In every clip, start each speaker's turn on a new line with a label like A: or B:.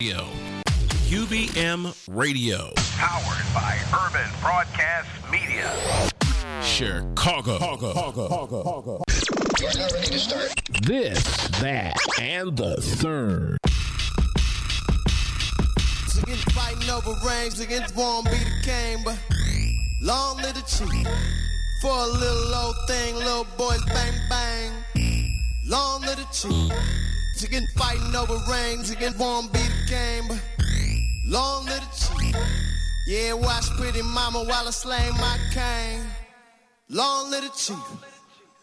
A: Radio. UBM Radio.
B: Powered by Urban Broadcast Media.
A: Chicago. You're not ready to start. This, that, and the third.
C: Against fighting over rings, against won't be the king, but long live the chief. For a little old thing, little boys bang bang. Long live the chief. Against fighting over rings, against won't be the king, but long live the chief. Yeah, watch pretty mama while I slay my cane. Long live the chief.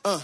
C: Uh.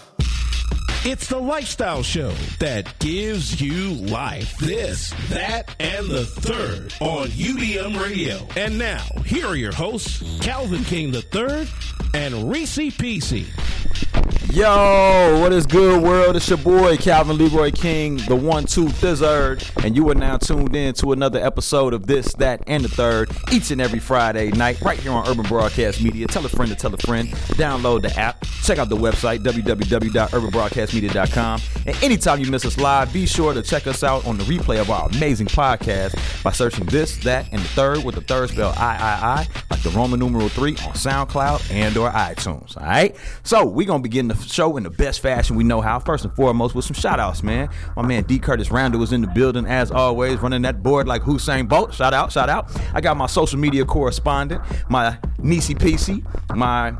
A: It's the lifestyle show that gives you life. This, that, and the third on UBM Radio. And now, here are your hosts, Calvin King III and Reese PC.
D: Yo, what is good, world? It's your boy Calvin Leroy King, the one, two, third, and you are now tuned in to another episode of this, that, and the third, each and every Friday night, right here on Urban Broadcast Media. Tell a friend to tell a friend. Download the app. Check out the website www.urbanbroadcastmedia.com. And anytime you miss us live, be sure to check us out on the replay of our amazing podcast by searching this, that, and the third with the third spell I I I, like the Roman numeral three on SoundCloud and or iTunes. All right. So we gonna begin the show in the best fashion we know how. First and foremost, with some shout outs, man. My man D. Curtis Randall was in the building as always, running that board like Usain Bolt. Shout out, shout out. I got my social media correspondent, my Nisi PC, my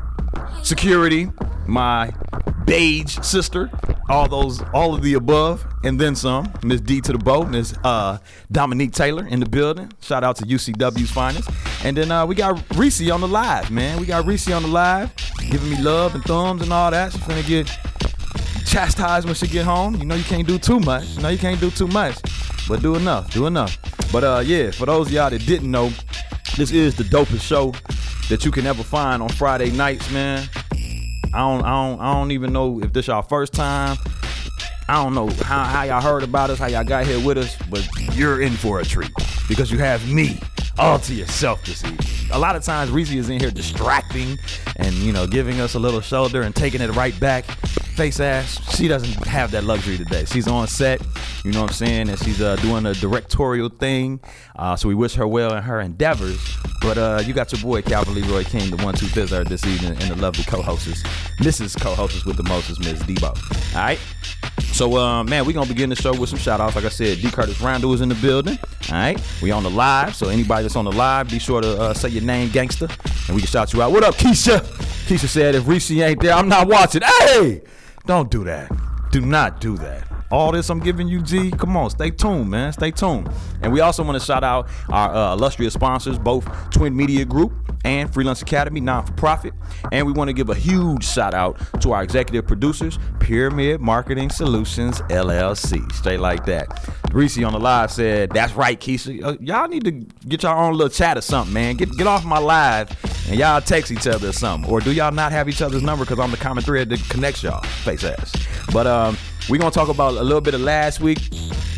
D: security, my beige sister, all those, all of the above, and then some. Miss D to the boat, Miss uh, Dominique Taylor in the building. Shout out to UCW's finest. And then uh, we got Reese on the live, man. We got Reese on the live, giving me love and thumbs and all that. She's gonna get chastised when she get home. You know you can't do too much. You know you can't do too much, but do enough. Do enough. But uh, yeah, for those y'all that didn't know, this is the dopest show that you can ever find on Friday nights, man. I don't, I don't, I don't even know if this y'all first time. I don't know how, how y'all heard about us, how y'all got here with us, but you're in for a treat because you have me all to yourself this evening. A lot of times, Reese is in here distracting and you know giving us a little shoulder and taking it right back. Face ass, she doesn't have that luxury today. She's on set, you know what I'm saying, and she's uh, doing a directorial thing. Uh, so we wish her well in her endeavors. But uh, you got your boy Calvin Leroy King, the one two thizzer this evening, and the lovely co-hostess, Mrs. Co-hostess with the mostest, Miss Debo. All right. So, uh, man, we're going to begin the show with some shout outs. Like I said, D. Curtis Randall is in the building. All right. We on the live. So, anybody that's on the live, be sure to uh, say your name, gangster, and we can shout you out. What up, Keisha? Keisha said, if Reese ain't there, I'm not watching. Hey, don't do that. Do not do that. All this I'm giving you, G. Come on, stay tuned, man. Stay tuned. And we also want to shout out our uh, illustrious sponsors, both Twin Media Group and Free Lunch Academy, non for profit. And we want to give a huge shout out to our executive producers, Pyramid Marketing Solutions LLC. Straight like that. Reese on the live said, "That's right, Keisha. Uh, y'all need to get your own little chat or something, man. Get get off my live and y'all text each other or something. Or do y'all not have each other's number because I'm the common thread that connects y'all? Face ass. But um." We're gonna talk about a little bit of last week,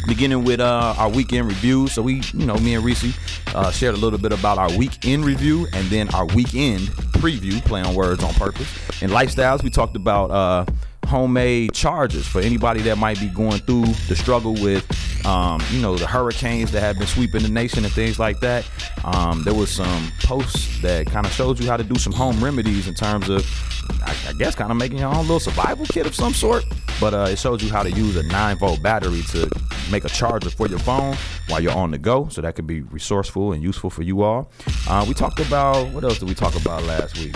D: beginning with uh, our weekend review. So we, you know, me and Reese uh, shared a little bit about our weekend review and then our weekend preview, play on words on purpose. In lifestyles, we talked about uh, homemade chargers for anybody that might be going through the struggle with, um, you know, the hurricanes that have been sweeping the nation and things like that. Um, there was some posts that kind of showed you how to do some home remedies in terms of, I, I guess, kind of making your own little survival kit of some sort. But uh, it shows you how to use a 9 volt battery to make a charger for your phone while you're on the go. So that could be resourceful and useful for you all. Uh, we talked about, what else did we talk about last week?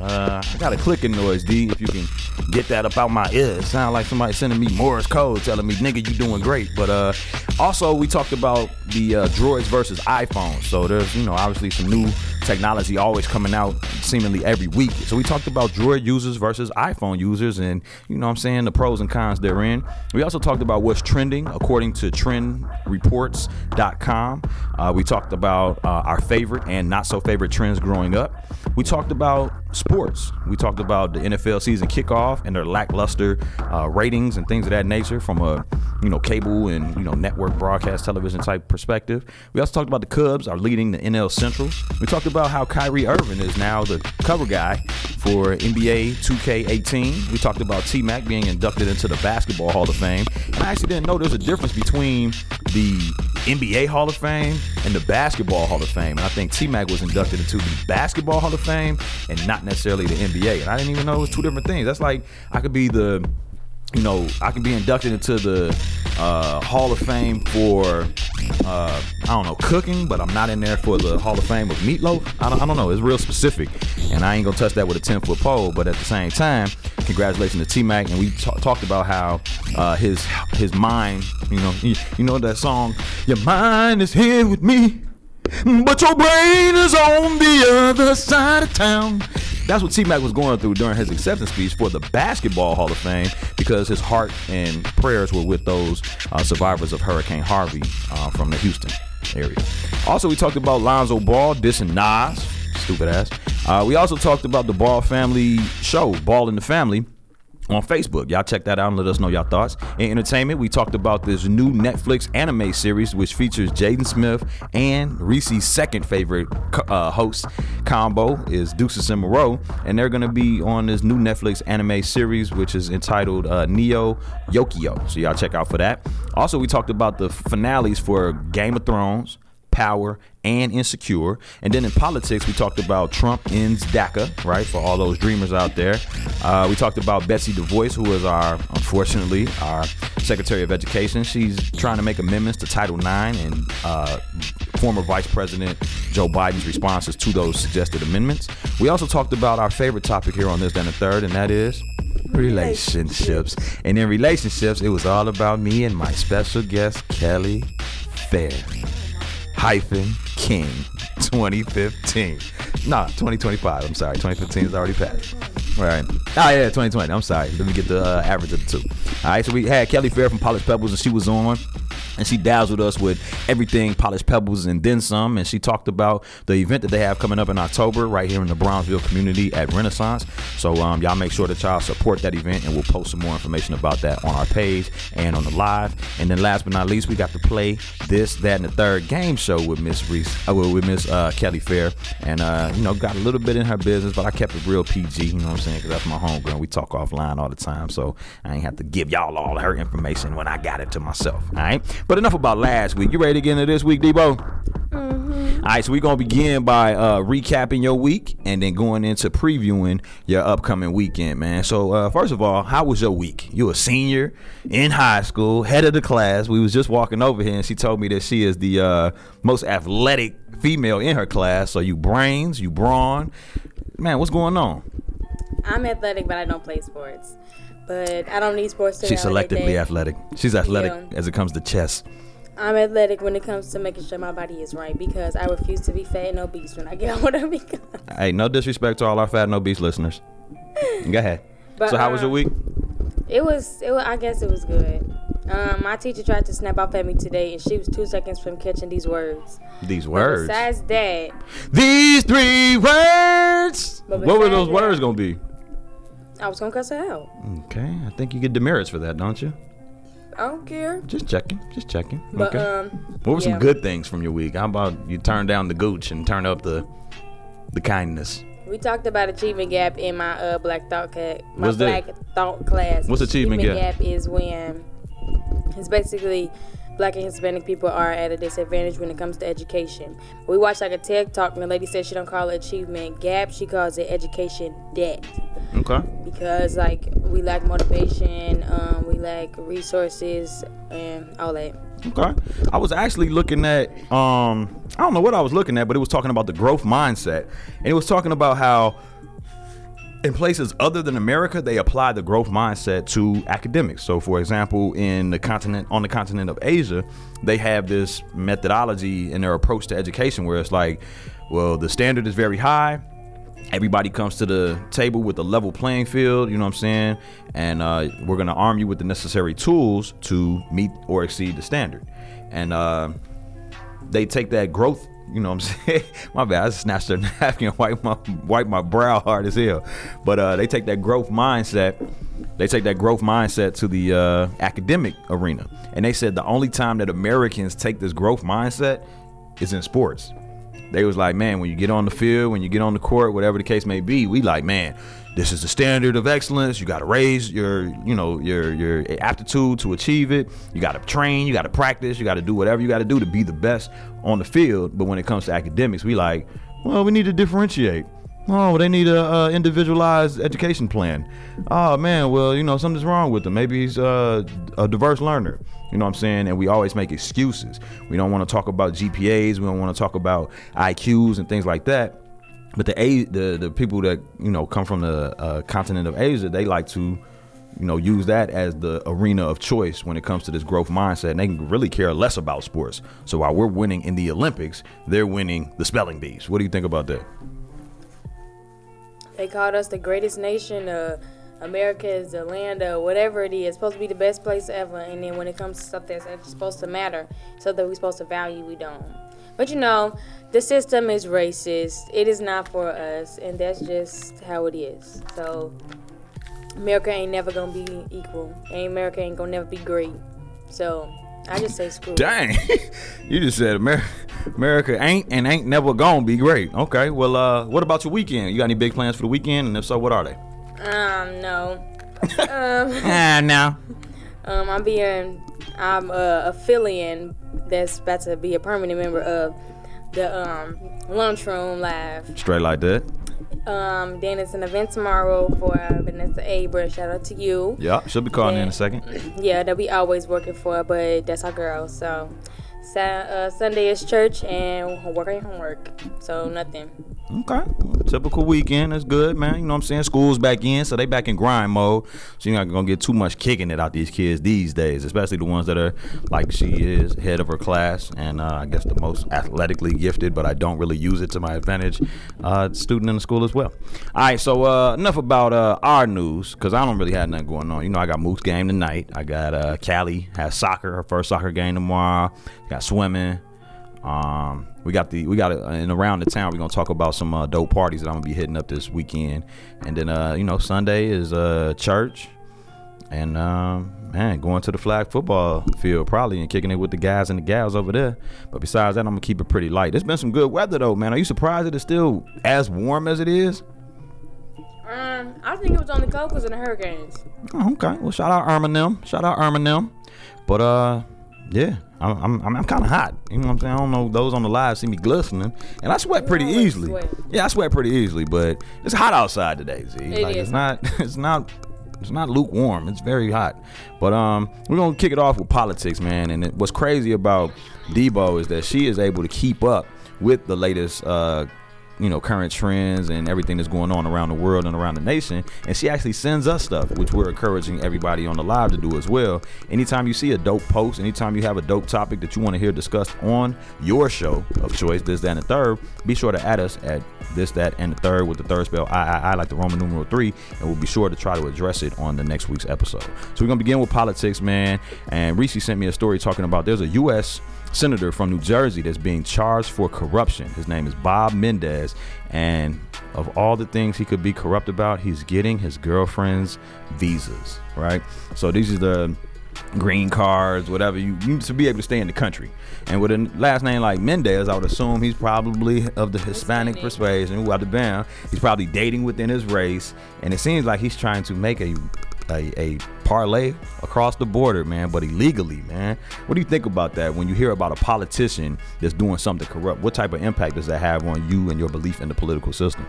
D: Uh, I got a clicking noise, D. If you can get that up out my ear, it sounds like somebody sending me Morse code telling me, "Nigga, you doing great." But uh, also we talked about the uh, Droids versus iPhones. So there's you know obviously some new technology always coming out seemingly every week. So we talked about Droid users versus iPhone users, and you know what I'm saying the pros and cons therein. We also talked about what's trending according to TrendReports.com. Uh, we talked about uh, our favorite and not so favorite trends growing up. We talked about sports. We talked about the NFL season kickoff and their lackluster uh, ratings and things of that nature from a you know cable and you know network broadcast television type perspective. We also talked about the Cubs are leading the NL Central. We talked about how Kyrie Irving is now the cover guy for NBA 2K18. We talked about T Mac being inducted into the Basketball Hall of Fame. And I actually didn't know there's a difference between the NBA Hall of Fame and the Basketball Hall of Fame. And I think T Mac was inducted into the Basketball Hall of Fame and not necessarily the NBA. And I didn't even know it was two different things. That's like I could be the you know, I can be inducted into the uh, Hall of Fame for uh, I don't know cooking, but I'm not in there for the Hall of Fame of meatloaf. I don't, I don't know. It's real specific, and I ain't gonna touch that with a 10 foot pole. But at the same time, congratulations to T Mac, and we t- talked about how uh, his his mind, you know, you, you know that song, your mind is here with me. But your brain is on the other side of town. That's what T Mac was going through during his acceptance speech for the Basketball Hall of Fame because his heart and prayers were with those uh, survivors of Hurricane Harvey uh, from the Houston area. Also, we talked about Lonzo Ball dissing Nas, stupid ass. Uh, we also talked about the Ball family show, Ball in the Family on Facebook. Y'all check that out and let us know y'all thoughts. In entertainment, we talked about this new Netflix anime series which features Jaden Smith and Reese's second favorite uh, host combo is Desus and Mero, and they're gonna be on this new Netflix anime series which is entitled uh, Neo Yokio. So y'all check out for that. Also, we talked about the finales for Game of Thrones. Power, and Insecure. And then in politics, we talked about Trump ends DACA, right? For all those dreamers out there. Uh, we talked about Betsy DeVos, who is our, unfortunately, our Secretary of Education. She's trying to make amendments to Title IX and uh, former Vice President Joe Biden's responses to those suggested amendments. We also talked about our favorite topic here on this, then the third, and that is relationships. And in relationships, it was all about me and my special guest, Kelly Fair hyphen King 2015. Nah, 2025. I'm sorry. 2015 is already passed. All right. Oh, yeah, 2020. I'm sorry. Let me get the uh, average of the two. All right, so we had Kelly Fair from Polished Pebbles, and she was on and she dazzled us with everything polished pebbles and then some and she talked about the event that they have coming up in october right here in the bronzeville community at renaissance so um, y'all make sure that y'all support that event and we'll post some more information about that on our page and on the live and then last but not least we got to play this that and the third game show with miss reese uh, with miss uh, kelly fair and uh, you know got a little bit in her business but i kept it real pg you know what i'm saying because that's my homegirl we talk offline all the time so i ain't have to give y'all all her information when i got it to myself all right but enough about last week. You ready to get into this week, Debo? Mm-hmm. All right, so we're gonna begin by uh, recapping your week and then going into previewing your upcoming weekend, man. So uh, first of all, how was your week? You a senior in high school, head of the class. We was just walking over here, and she told me that she is the uh, most athletic female in her class. So you brains, you brawn, man. What's going on?
E: I'm athletic, but I don't play sports but I don't need sports to
D: She's selectively athletic. She's athletic yeah. as it comes to chess.
E: I'm athletic when it comes to making sure my body is right because I refuse to be fat and obese when I get older. Because
D: hey, no disrespect to all our fat and obese listeners. Go ahead. But, so how um, was your um, week?
E: It was. It was. I guess it was good. Um, my teacher tried to snap off at me today, and she was two seconds from catching these words.
D: These words.
E: But besides that,
D: these three words. What were those that, words gonna be?
E: I was gonna cuss her out.
D: Okay, I think you get demerits for that, don't you?
E: I don't care.
D: Just checking, just checking.
E: But,
D: okay.
E: Um,
D: what were yeah. some good things from your week? How about you turn down the gooch and turn up the the kindness?
E: We talked about achievement gap in my uh, black thought class. My What's black that? thought class.
D: What's achievement,
E: achievement
D: gap?
E: gap? Is when it's basically black and Hispanic people are at a disadvantage when it comes to education. We watched like a TED talk and the lady said she don't call it achievement gap, she calls it education debt.
D: Okay.
E: Because like we lack motivation, um, we lack resources and all that.
D: Okay. I was actually looking at um I don't know what I was looking at, but it was talking about the growth mindset. And it was talking about how in places other than America, they apply the growth mindset to academics. So, for example, in the continent on the continent of Asia, they have this methodology in their approach to education where it's like, well, the standard is very high. Everybody comes to the table with a level playing field, you know what I'm saying? And uh, we're going to arm you with the necessary tools to meet or exceed the standard. And uh, they take that growth you know what I'm saying? my bad. I snatched a napkin, wipe my wipe my brow hard as hell. But uh, they take that growth mindset they take that growth mindset to the uh, academic arena, and they said the only time that Americans take this growth mindset is in sports. They was like, man, when you get on the field, when you get on the court, whatever the case may be, we like, man, this is the standard of excellence. You got to raise your, you know, your your aptitude to achieve it. You got to train, you got to practice, you got to do whatever you got to do to be the best on the field. But when it comes to academics, we like, well, we need to differentiate. Oh, they need a, uh individualized education plan. Oh man, well, you know, something's wrong with him. Maybe he's uh, a diverse learner. You know what I'm saying? And we always make excuses. We don't want to talk about GPAs. We don't want to talk about IQs and things like that. But the the the people that you know come from the uh, continent of Asia, they like to, you know, use that as the arena of choice when it comes to this growth mindset. And they can really care less about sports. So while we're winning in the Olympics, they're winning the spelling bees. What do you think about that?
E: They called us the greatest nation. Uh, America is the land of whatever it is. It's supposed to be the best place ever. And then when it comes to stuff that's supposed to matter, something we're supposed to value, we don't. But you know, the system is racist. It is not for us, and that's just how it is. So America ain't never gonna be equal. And America ain't gonna never be great. So I just say screw.
D: Dang, you just said America, America ain't and ain't never gonna be great. Okay, well, uh, what about your weekend? You got any big plans for the weekend? And if so, what are they?
E: Um, no. um,
D: Ah, no.
E: um, I'm being, I'm a affiliate that's about to be a permanent member of the um lunchroom live.
D: Straight like that.
E: Um, then it's an event tomorrow for uh, Vanessa Abron. Shout out to you.
D: Yeah, she'll be calling in a second.
E: Yeah, that we always working for, but that's our girl. So, Sa- uh, Sunday is church and working homework. So nothing.
D: Okay, typical weekend. That's good, man. You know what I'm saying? School's back in, so they back in grind mode. So you're not gonna get too much kicking it out these kids these days, especially the ones that are like she is, head of her class, and uh, I guess the most athletically gifted, but I don't really use it to my advantage. Uh, student in the school as well. All right, so uh, enough about uh, our news because I don't really have nothing going on. You know, I got Moose game tonight. I got uh, Callie has soccer, her first soccer game tomorrow. Got swimming. Um, we got the we got it and around the town. We're gonna talk about some uh, dope parties that I'm gonna be hitting up this weekend, and then uh, you know Sunday is uh, church, and um, man going to the flag football field probably and kicking it with the guys and the gals over there. But besides that, I'm gonna keep it pretty light. It's been some good weather though, man. Are you surprised that it's still as warm as it is?
E: Um, I think it was on the Cocos and the Hurricanes.
D: Oh, okay. Well, shout out and them. Shout out and them. But uh, yeah, I'm I'm, I'm, kind of hot. You know what I'm saying? I don't know. Those on the live see me glistening, and I sweat pretty
E: always
D: easily.
E: sweat.
D: Yeah, I sweat pretty easily. But it's hot outside today. Z.
E: It
D: like
E: is.
D: it's not. It's not. It's not lukewarm. It's very hot. But um, we're gonna kick it off with politics, man. And it, what's crazy about Debo is that she is able to keep up with the latest uh, you know current trends and everything that's going on around the world and around the nation and she actually sends us stuff which we're encouraging everybody on the live to do as well. Anytime you see a dope post anytime you have a dope topic that you want to hear discussed on your show of choice this that and the third be sure to add us at this that and the third with the third spell I, I, I like the roman numeral three and we'll be sure to try to address it on the next week's episode. So we're gonna begin with politics man and Reese sent me a story talking about there's a u.s senator from New Jersey that's being charged for corruption. His name is Bob Mendez, and of all the things he could be corrupt about, he's getting his girlfriend's visas, right? So these are the green cards, whatever you, you need to be able to stay in the country. And with a last name like Mendez, I would assume he's probably of the Hispanic
E: Hispanic.
D: persuasion. Who out the band? He's probably dating within his race, and it seems like he's trying to make a a, a parlay across the border, man, but illegally, man. What do you think about that when you hear about a politician that's doing something corrupt? What type of impact does that have on you and your belief in the political system?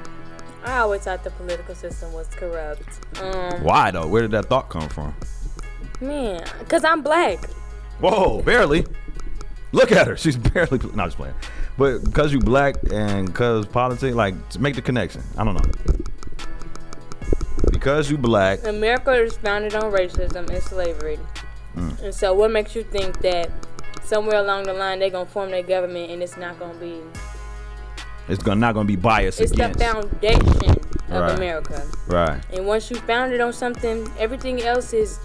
E: I always thought the political system was corrupt. Um,
D: Why though? Where did that thought come from?
E: man, cause I'm black.
D: Whoa, barely. Look at her. She's barely. Not just playing. But because you black and because politics, like, make the connection. I don't know. Because you black,
E: America is founded on racism and slavery.
D: Mm.
E: And so, what makes you think that somewhere along the line they're gonna form their government and it's not gonna be?
D: it's gonna, not going to be biased
E: It's the foundation of
D: Right.
E: America.
D: Right.
E: And once you found it on something, everything else is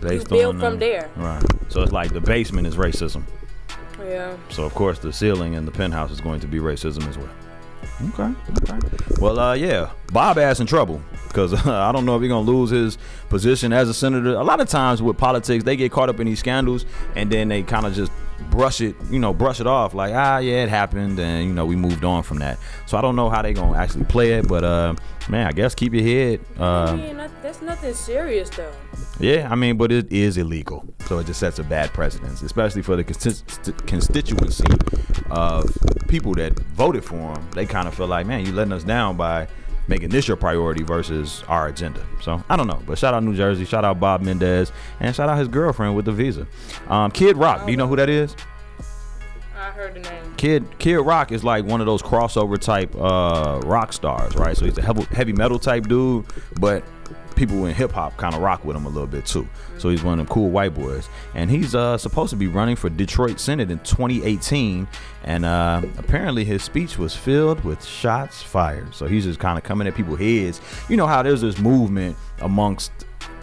D: Based
E: build
D: on,
E: from
D: um,
E: there.
D: Right. So it's like the basement is racism.
E: yeah.
D: So of course the ceiling and the penthouse is going to be racism as well. Okay. Okay. Well, uh, yeah, Bob ass in trouble because uh, I don't know if he's gonna lose his position as a senator. A lot of times with politics, they get caught up in these scandals and then they kind of just brush it, you know, brush it off like, ah, yeah, it happened, and you know, we moved on from that. So I don't know how they gonna actually play it, but uh, man, I guess keep your head. Uh,
E: yeah, not, that's nothing serious though.
D: yeah, I mean, but it is illegal, so it just sets a bad precedence, especially for the consti- constituency of people that voted for him. They kind of feel like, man, you letting us down by making this your priority versus our agenda. So I don't know, but shout out New Jersey, shout out Bob Mendez, and shout out his girlfriend with the visa. Um, Kid Rock, do you know who that is?
E: I heard the name.
D: Kid Kid Rock is like one of those crossover type uh, rock stars, right? So he's a heavy, heavy metal type dude, but people in hip hop kind of rock with him a little bit too. So he's one of them cool white boys, and he's uh, supposed to be running for Detroit Senate in 2018. And uh, apparently his speech was filled with shots fired. So he's just kind of coming at people's heads. You know how there's this movement amongst,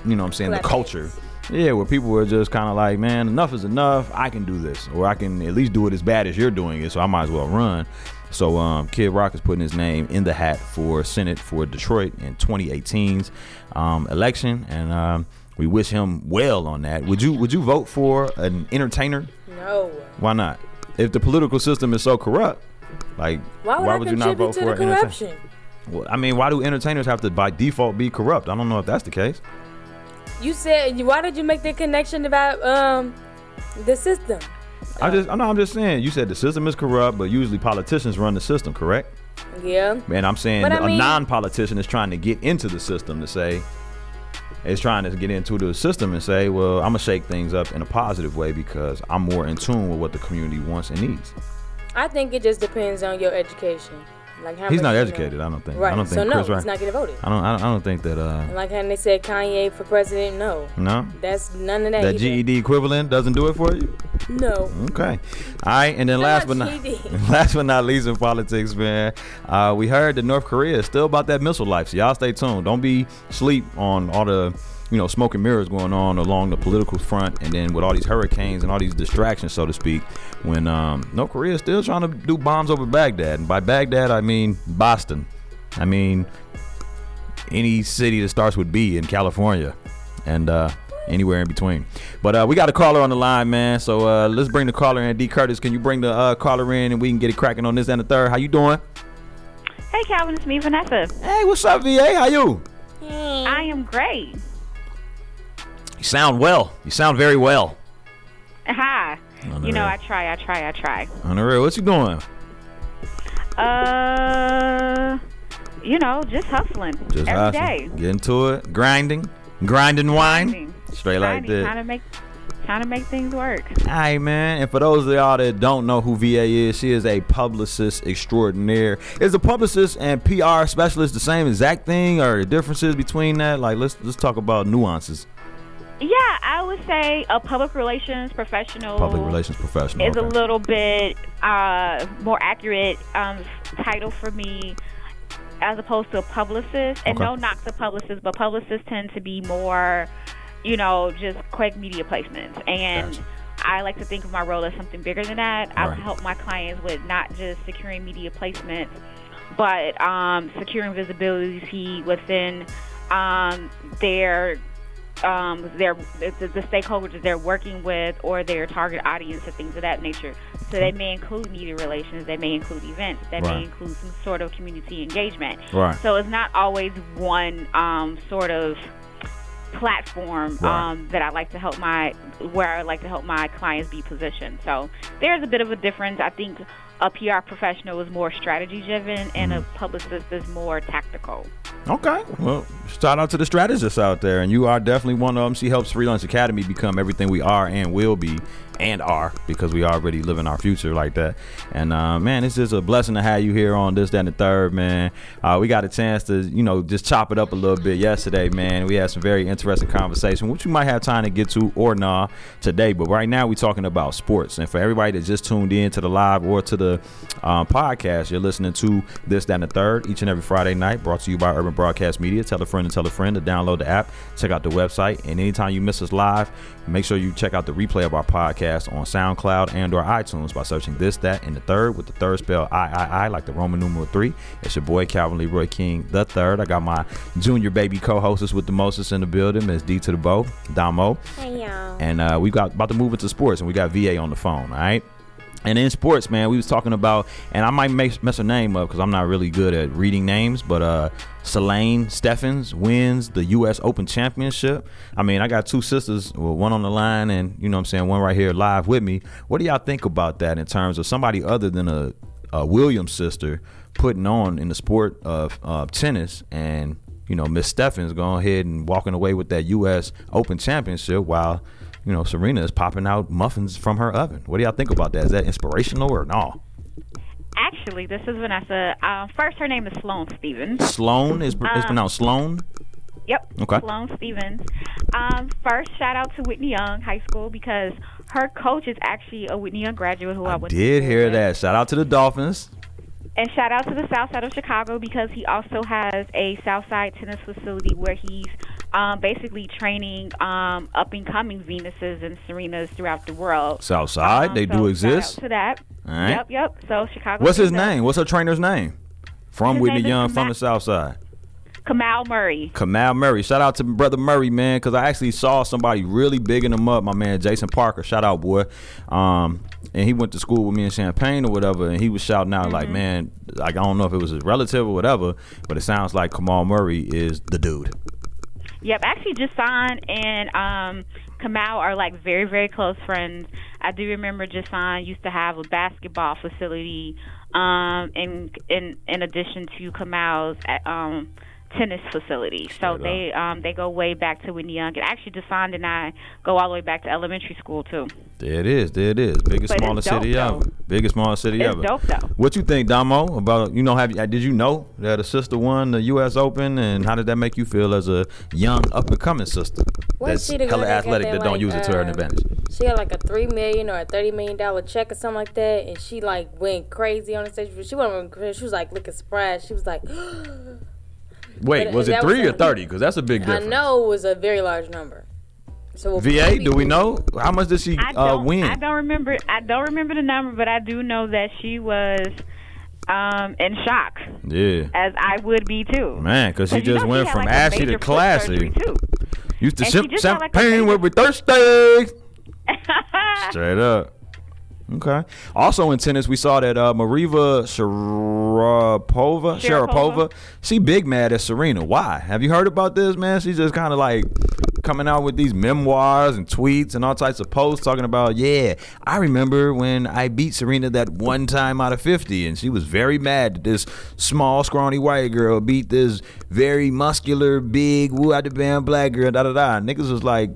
D: you know, what I'm saying the culture. Yeah, where people were just kind of like, man, enough is enough. I can do this, or I can at least do it as bad as you're doing it. So I might as well run. So um, Kid Rock is putting his name in the hat for Senate for Detroit in 2018's um, election, and um, we wish him well on that. Would you Would you vote for an entertainer?
E: No.
D: Why not? If the political system is so corrupt, like
E: Why would I
D: would you not vote for an entertainer?
E: corruption?
D: Well, I mean, why do entertainers have to by default be corrupt? I don't know if that's the case.
E: You said why did you make the connection about um the system?
D: I just, I know, I'm just saying. You said the system is corrupt, but usually politicians run the system, correct?
E: Yeah.
D: And I'm saying
E: But I
D: a
E: mean-
D: non-politician is trying to get into the system to say, is trying to get into the system and say, well, I'm gonna shake things up in a positive way because I'm more in tune with what the community wants and needs.
E: I think it just depends on your education. Like how
D: He's not
E: you know.
D: educated, I don't think.
E: Right.
D: I don't think
E: so no,
D: Chris
E: he's not getting voted.
D: I don't. I don't, I don't think that. Uh,
E: Like how they said Kanye for president. No,
D: no.
E: that's none of that.
D: That
E: either.
D: GED equivalent doesn't do it for you.
E: No.
D: Okay. All right. And then last but not last but not least in politics, man, uh, we heard that North Korea is still about that missile life. So y'all stay tuned. Don't be sleep on all the you know smoke and mirrors going on along the political front, and then with all these hurricanes and all these distractions, so to speak. When um, North Korea is still trying to do bombs over Baghdad, and by Baghdad I mean Boston. I mean any city that starts with B in California, and uh, anywhere in between. But uh, we got a caller on the line, man. So uh, let's bring the caller in. D. Curtis, can you bring the uh, caller in and we can get it cracking on this and the third? How you doing?
F: Hey, Calvin, it's me, Vanessa.
D: Hey, what's up, VA? How you?
F: I am great.
D: You sound well. You sound very well.
F: Hi. You know. I try, I try, I try.
D: On the real, what you doing?
F: Uh, you know, just hustling
D: Just
F: every
D: hustling.
F: day.
D: Getting to it. Grinding. Grinding wine.
F: Grinding.
D: Straight like
F: Grinding,
D: that.
F: Trying to make, trying to make things work.
D: Right, man. And for those of y'all that don't know who VA is, she is a publicist extraordinaire. Is a publicist and PR specialist the same exact thing, or the differences between that? Like, let's let's talk about nuances.
F: Yeah, I would say a public relations professional.
D: Public relations professional.
F: is a little bit uh, more accurate um, title for me as opposed to a publicist. And
D: Okay.
F: no knock to publicists, but publicists tend to be more, you know, just quick media placements. And
D: Gotcha.
F: I like to think of my role as something bigger than that. I
D: Right.
F: help my clients with not just securing media placements, but um, securing visibility within um, their um, their the, the stakeholders that they're working with or their target audience and things of that nature. So they may include media relations, they may include events, they
D: Right.
F: may include some sort of community engagement.
D: Right.
F: So it's not always one um, sort of platform
D: Right.
F: um, that I like to help my where I like to help my clients be positioned. So there's a bit of a difference. I think a PR professional is more strategy driven and a mm. publicist is more tactical.
D: Okay. Well, shout out to the strategists out there, and you are definitely one of them. She helps Free Lunch Academy become everything we are and will be and are because we already live in our future like that. And uh, man, it's just a blessing to have you here on this, that, and the third, man. Uh, we got a chance to, you know, just chop it up a little bit yesterday, man. We had some very interesting conversation, which we might have time to get to or nah today. But right now, we're talking about sports. And for everybody that just tuned in to the live or to the um, podcast, you're listening to this, that, and the third each and every Friday night, brought to you by Urban Broadcast Media. Tell a friend friend and tell a friend to download the app, check out the website, and anytime you miss us live, make sure you check out the replay of our podcast on SoundCloud and or iTunes by searching this, that, and the third with the third spell I I I like the Roman numeral three. It's your boy Calvin Leroy King the third. I got my junior baby co-hostess with the mostest in the building, Miss D to the Bow, Damo.
E: Hey y'all.
D: And uh, we got about to move into sports, and we got VA on the phone. All right. And in sports, man, we was talking about, and I might mess her name up because I'm not really good at reading names, but uh, Selene Stephens wins the U.S. Open Championship. I mean, I got two sisters, well, one on the line, and you know I'm saying, one right here live with me. What do y'all think about that in terms of somebody other than a, a Williams sister putting on in the sport of uh, tennis and you know Miss Stephens going ahead and walking away with that U.S. Open Championship while you know, Serena is popping out muffins from her oven. What do y'all think about that? Is that inspirational or no?
F: Actually, this is Vanessa. Uh, first, her name is Sloane Stephens.
D: Sloane is, is
F: Um,
D: pronounced Sloane.
F: Yep.
D: Okay.
F: Sloane Stephens. Um, first, shout out to Whitney Young High School because her coach is actually a Whitney Young graduate who I,
D: I
F: went
D: did hear
F: with.
D: that. Shout out to the Dolphins.
F: And shout out to the South Side of Chicago because he also has a South Side tennis facility where he's um, basically training um, up and coming Venuses and Serenas throughout the world.
D: South Side,
F: Um,
D: they
F: so
D: do exist.
F: to that.
D: Right.
F: Yep, yep. So Chicago.
D: What's his name? What's her trainer's name? From
F: His
D: Whitney
F: name
D: Young, from the South Side.
F: Kamau Murray.
D: Kamau Murray. Shout out to brother Murray, man, because I actually saw somebody really bigging him up. My man Jason Parker. Shout out, boy. Um, and he went to school with me in Champaign or whatever, and he was shouting out like, man, like I don't know if it was his relative or whatever, but it sounds like Kamau Murray is the dude.
F: Yep, actually, Jason and um, Kamau are like very, very close friends. I do remember Jason used to have a basketball facility, um, in in in addition to Kamau's um, tennis facility. So
D: Straight
F: they um, they go way back to when Young. And actually, Jason and I go all the way back to elementary school too.
D: There it is. There it is. Biggest,
F: But
D: smallest
F: dope,
D: city
F: though.
D: ever. Biggest, smallest city
F: It's
D: ever.
F: dope, though.
D: What you think, Damo? About you know? Have you- did you know that a sister won the U.S. Open, and how did that make you feel as a young up and coming sister
E: Wasn't
D: that's
E: she the girl
D: hella
E: that
D: athletic
E: that,
D: that don't
E: like,
D: use it to her
E: um,
D: advantage?
E: She had like a three million or a thirty million dollar check or something like that, and she like went crazy on the stage. She went, she was like looking surprised. She was like,
D: Wait,
E: but
D: was it
E: that was
D: three or thirty? Because that's a big difference.
E: I
D: difference.
E: know it was a very large number. So
D: VA, do we know how much did she
F: I
D: uh,
F: don't.
D: win?
F: I don't remember. I don't remember the number, but I do know that she was um, in shock,
D: Yeah,
F: as I would be too.
D: man, because she
F: 'Cause you
D: just
F: know
D: went
F: had,
D: from
F: like,
D: ashy to classy. Used to sip
F: just had, like, a
D: champagne
F: major-
D: when we thirsty. Straight up. Okay. Also in tennis, we saw that uh, Maria Sharapova, Sharapova, she big mad at Serena. Why? Have you heard about this, man? She's just kind of like coming out with these memoirs and tweets and all types of posts talking about, yeah, I remember when I beat Serena that one time out of 50, and she was very mad that this small, scrawny white girl beat this very muscular, big, woo out the band black girl, da da da. Niggas was like,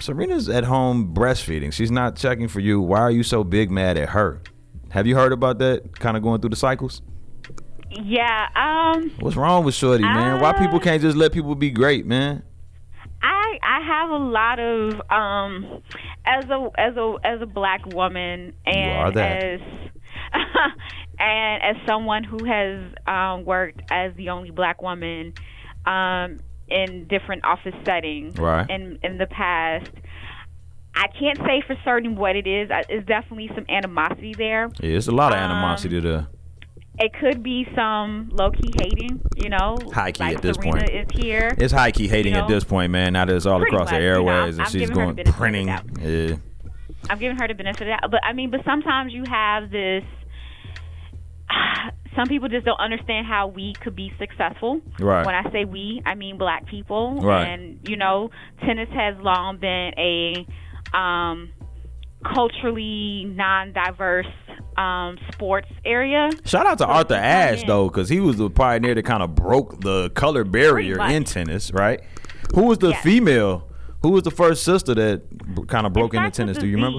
D: Serena's at home breastfeeding. She's not checking for you. Why are you so big mad at her? Have you heard about that? Kind of going through the cycles.
F: Yeah. Um.
D: What's wrong with Shorty, man? Why
F: Uh,
D: people can't just let people be great, man?
F: I I have a lot of um as a as a as a black woman and as and as someone who has um worked as the only black woman um in different office settings
D: Right.
F: in in the past I can't say for certain what it is. It's definitely some animosity there.
D: Yeah, it's a lot of
F: Um,
D: animosity to.
F: It could be some low key hating, you know.
D: High key
F: like
D: at this
F: Serena
D: point.
F: is here.
D: It's high key hating
F: you
D: at this point, man. Now that it's all
F: pretty
D: across the
F: much, you know,
D: airways and she's going
F: the benefit of the
D: printing. Yeah.
F: I'm giving her the benefit of that. But I mean, but sometimes you have this. Some people just don't understand how we could be successful.
D: Right.
F: When I say we, I mean black people.
D: Right.
F: And you know, tennis has long been a um, culturally non-diverse um, sports area.
D: Shout out to
F: So
D: Arthur Ashe though, because he was the pioneer that kind of broke the color barrier in tennis, right? Who was the
F: Yes.
D: female? Who was the first sister that kind of broke into tennis? Do you remember?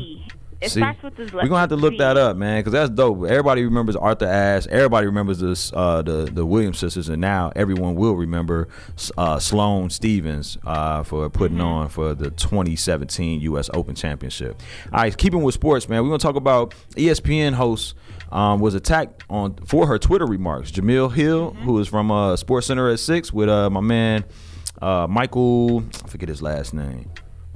F: It
D: See,
F: starts with this.
D: we're gonna have to look that up, man, because that's dope. Everybody remembers Arthur Ashe. Everybody remembers this, uh, the the Williams sisters, and now everyone will remember uh, Sloane Stephens uh, for putting
F: Mm-hmm.
D: on for the 2017 U.S. Open Championship. All right, keeping with sports, man, we're gonna talk about ESPN host. Um, was attacked on for her Twitter remarks. Jemele Hill,
F: Mm-hmm.
D: who is from uh, Sports Center at six, with uh, my man uh, Michael. I forget his last name.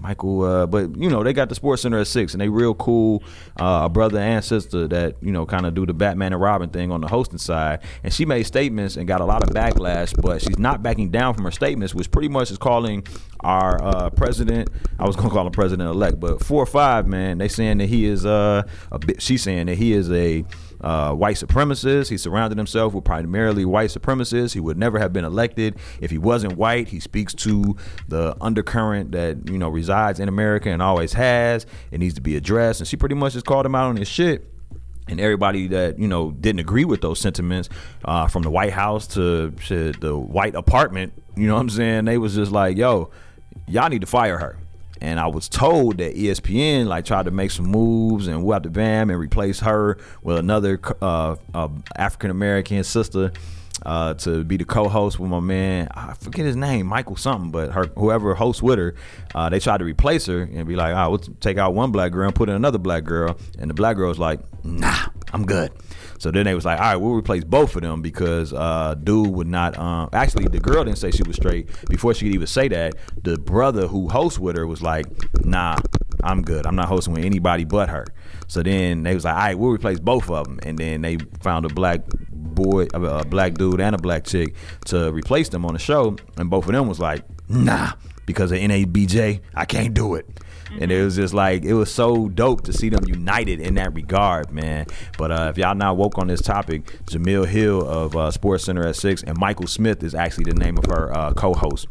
D: Michael, uh, but you know they got the Sports Center at six, and they real cool, uh, brother and sister that you know kind of do the Batman and Robin thing on the hosting side. And she made statements and got a lot of backlash, but she's not backing down from her statements, which pretty much is calling our uh, president. I was gonna call him president elect, but four or five man, they saying that he is uh, a bit. She's saying that he is a uh, white supremacist. He surrounded himself with primarily white supremacists. He would never have been elected if he wasn't white. He speaks to the undercurrent that you know resides in America and always has. It needs to be addressed. And she pretty much just called him out on his shit. And everybody that you know didn't agree with those sentiments, uh, from the White House to shit, the White Apartment, you know what I'm saying? They was just like, "Yo, y'all need to fire her." And I was told that ESPN like tried to make some moves and the bam and replace her with another uh, uh, African American sister uh, to be the co-host with my man. I forget his name, Michael something, but her whoever hosts with her, uh, they tried to replace her and be like, "Ah, we'll take out one black girl and put in another black girl." And the black girl was like, "Nah, I'm good." So then they was like, all right, we'll replace both of them because uh, dude would not. Um, actually, the girl didn't say she was straight before she could even say that. The brother who hosts with her was like, nah, I'm good. I'm not hosting with anybody but her. So then they was like, all right, we'll replace both of them. And then they found a black boy, a black dude, and a black chick to replace them on the show. And both of them was like, nah, because of NABJ, I can't do it. And it was just like it was so dope to see them united in that regard, man. But uh, if y'all not woke on this topic, Jemele Hill of uh, Sports Center at six and Michael Smith is actually the name of her uh, co-host.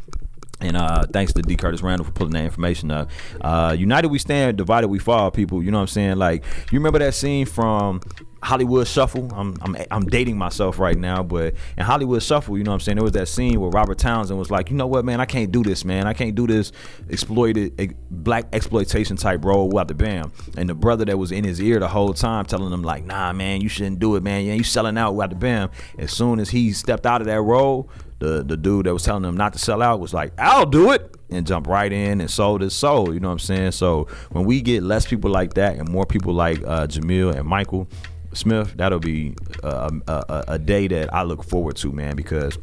D: And uh, thanks to D. Curtis Randall for pulling that information up. Uh, United we stand, divided we fall, people. You know what I'm saying? Like, you remember that scene from Hollywood Shuffle? I'm, I'm I'm dating myself right now, but in Hollywood Shuffle, you know what I'm saying? There was that scene where Robert Townsend was like, you know what, man, I can't do this, man. I can't do this exploited ex- black exploitation type role without the bam. And the brother that was in his ear the whole time telling him like, nah, man, you shouldn't do it, man. Yeah, you selling out without the bam. As soon as he stepped out of that role, the the dude that was telling him not to sell out was like, I'll do it, and jumped right in and sold his soul. You know what I'm saying? So when we get less people like that and more people like uh, Jemele and Michael Smith, that'll be a, a, a day that I look forward to, man, because.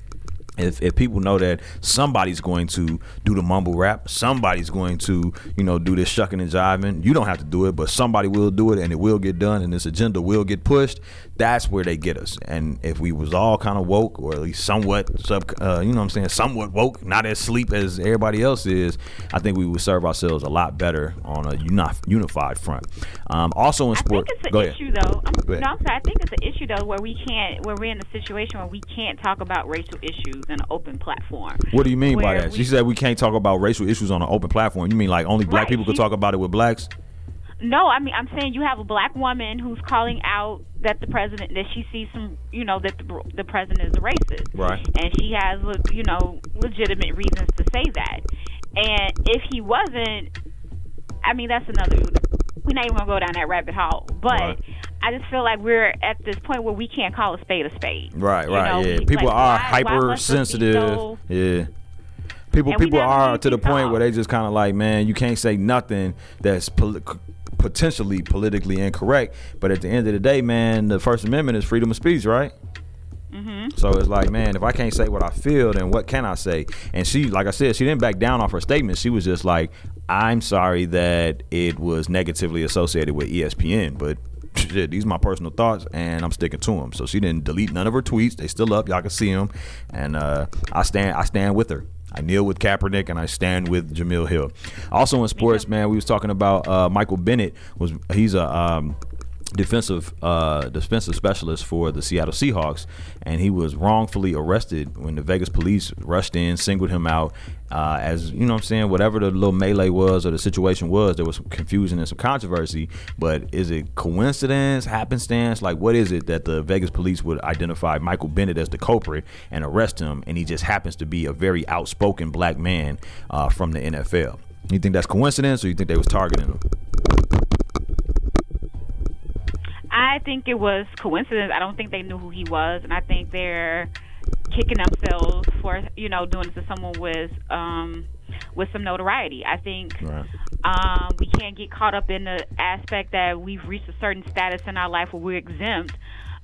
D: If, if people know that somebody's going to do the mumble rap, somebody's going to, you know, do this shucking and jiving, you don't have to do it, but somebody will do it and it will get done and this agenda will get pushed. That's where they get us. And if we was all kind of woke or at least somewhat sub, uh, you know what I'm saying, somewhat woke, not as sleep as everybody else is, I think we would serve ourselves a lot better on a uni- unified front. Um, also in sports.
F: I think it's an
D: go ahead.
F: issue though. I'm,
D: Go ahead.
F: no, I'm sorry. I think it's an issue though where we can't, where we're in a situation where we can't talk about racial issues in an open platform.
D: What do you mean by that?
F: we-
D: She said we can't talk about racial issues on an open platform. You mean like only black
F: Right,
D: people could talk about it with blacks?
F: No, I mean I'm saying you have a black woman who's calling out that the president that she sees some, you know, that the, the president is a racist,
D: Right.
F: And she has, you know, legitimate reasons to say that. And if he wasn't, I mean that's another. We're not even gonna go down that rabbit hole, but.
D: Right.
F: I just feel like we're at this point where we can't call a spade a spade.
D: Right,
F: You
D: right,
F: know,
D: yeah. People
F: like,
D: are
F: why- why must this be
D: hypersensitive.
F: so-
D: yeah. People people are to the point where they just kind of like, man, you can't say nothing that's poli- potentially politically incorrect. But at the end of the day, man, the First Amendment is freedom of speech, right?
F: Mm-hmm.
D: So it's like, man, if I can't say what I feel, then what can I say? And she, like I said, she didn't back down off her statement. She was just like, I'm sorry that it was negatively associated with ESPN, but shit, these are my personal thoughts, and I'm sticking to them. So she didn't delete none of her tweets. They still up. Y'all can see them, and uh, I stand, I stand with her. I kneel with Kaepernick and I stand with Jemele Hill. Also in sports, man, we was talking about uh, Michael Bennett. Was he's a um, defensive uh, defensive specialist for the Seattle Seahawks, and he was wrongfully arrested when the Vegas police rushed in, singled him out. Uh, as you know, what I'm saying whatever the little melee was or the situation was, there was some confusion and some controversy. But is it coincidence, happenstance? Like, what is it that the Vegas police would identify Michael Bennett as the culprit and arrest him, and he just happens to be a very outspoken black man uh, from the NFL? You think that's coincidence, or you think they was targeting him?
F: Think it was coincidence. I don't think they knew who he was, and I think they're kicking themselves for you know doing this to someone with um with some notoriety. I think
D: Right.
F: um, we can't get caught up in the aspect that we've reached a certain status in our life where we're exempt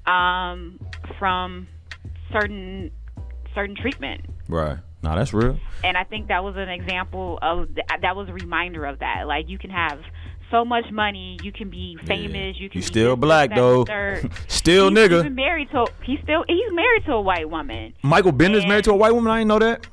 F: um, from certain certain treatment.
D: Right. No, that's real.
F: And I think that was an example of th- that was a reminder of that. Like you can have so much money, you can be famous, you can.
D: He's still black, though. Still
F: he's
D: nigga.
F: Married to he's still he's married to a white woman.
D: Michael Bennett's married to a white woman. I didn't know that.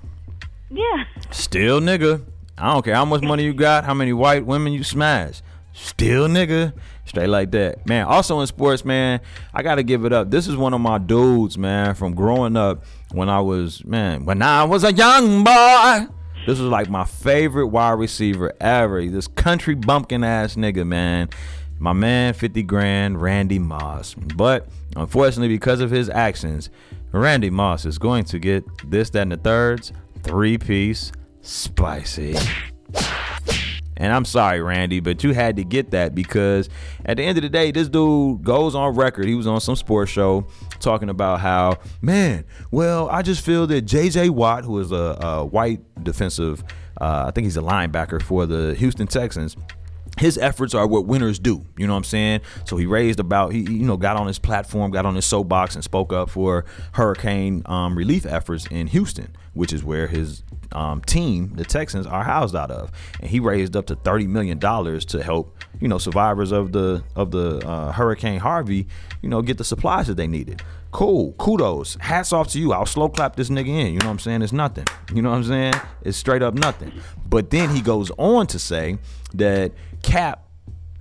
F: Yeah.
D: Still nigga. I don't care how much money you got, how many white women you smash. Still nigga. Straight like that. Man, also in sports, man, I gotta give it up. This is one of my dudes, man, from growing up when I was, man, when I was a young boy. This was like my favorite wide receiver ever. This country bumpkin ass nigga, man. My man, 50 grand, Randy Moss. But unfortunately, because of his actions, Randy Moss is going to get this, that, and the thirds, three piece spicy. And I'm sorry, Randy, but you had to get that because at the end of the day, this dude goes on record. He was on some sports show talking about how, man, well, I just feel that J.J. Watt, who is a, a white defensive, uh, I think he's a linebacker for the Houston Texans, his efforts are what winners do. You know what I'm saying? So he raised about he you know got on his platform, got on his soapbox, and spoke up for hurricane um, relief efforts in Houston, which is where his um, team, the Texans, are housed out of. And he raised up to thirty million dollars to help you know survivors of the of the uh, Hurricane Harvey, you know, get the supplies that they needed. Cool, kudos, hats off to you. I'll slow clap this nigga in. You know what I'm saying? It's nothing. You know what I'm saying? It's straight up nothing. But then he goes on to say that Cap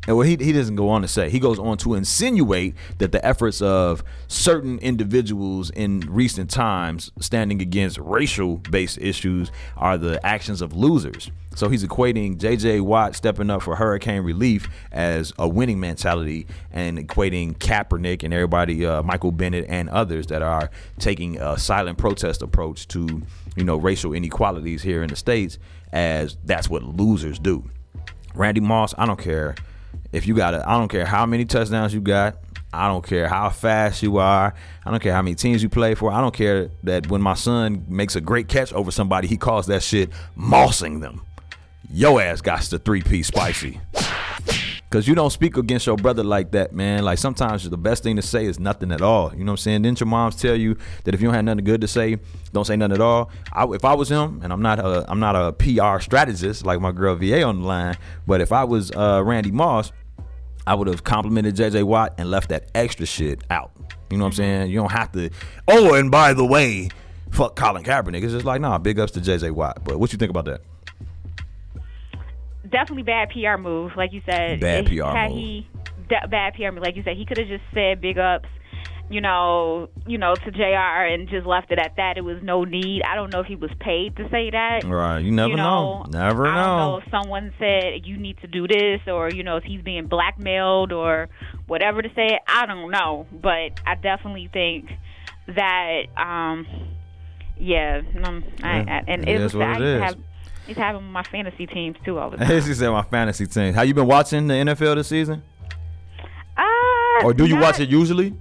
D: and well, he, he doesn't go on to say. He goes on to insinuate that the efforts of certain individuals in recent times standing against racial based issues are the actions of losers. So he's equating J.J. Watt stepping up for hurricane relief as a winning mentality and equating Kaepernick and everybody, uh, Michael Bennett and others that are taking a silent protest approach to, you know, racial inequalities here in the States as that's what losers do. Randy Moss, I don't care if you got it. I don't care how many touchdowns you got. I don't care how fast you are. I don't care how many teams you play for. I don't care that when my son makes a great catch over somebody, he calls that shit mossing them. Yo ass got the three piece spicy. Cause you don't speak against your brother like that, man. Like sometimes the best thing to say is nothing at all. You know what I'm saying? Didn't your moms tell you that if you don't have nothing good to say, don't say nothing at all? I, if I was him, and I'm not a I'm not a PR strategist like my girl VA on the line, but if I was uh, Randy Moss, I would have complimented JJ Watt and left that extra shit out. You know what I'm saying? You don't have to. Oh, and by the way, fuck Colin Kaepernick. It's just like nah, big ups to JJ Watt. But what you think about that?
F: Definitely bad PR move, like you said.
D: Bad PR
F: had
D: move.
F: He, bad PR move, like you said. He could have just said big ups, you know, you know, to Jr. and just left it at that. It was no need. I don't know if he was paid to say that.
D: Right, you never
F: you
D: know.
F: know,
D: Never
F: I don't
D: know.
F: know if someone said you need to do this, or you know, if he's being blackmailed or whatever to say. it. I don't know, but I definitely think that, um, yeah, um, I, I, and
D: it
F: was
D: what
F: I
D: it is.
F: to have. I used to have him on my fantasy teams too all the time.
D: she said my fantasy team. Have you been watching the NFL this season?
F: Uh,
D: Or do you
F: not-
D: watch it usually?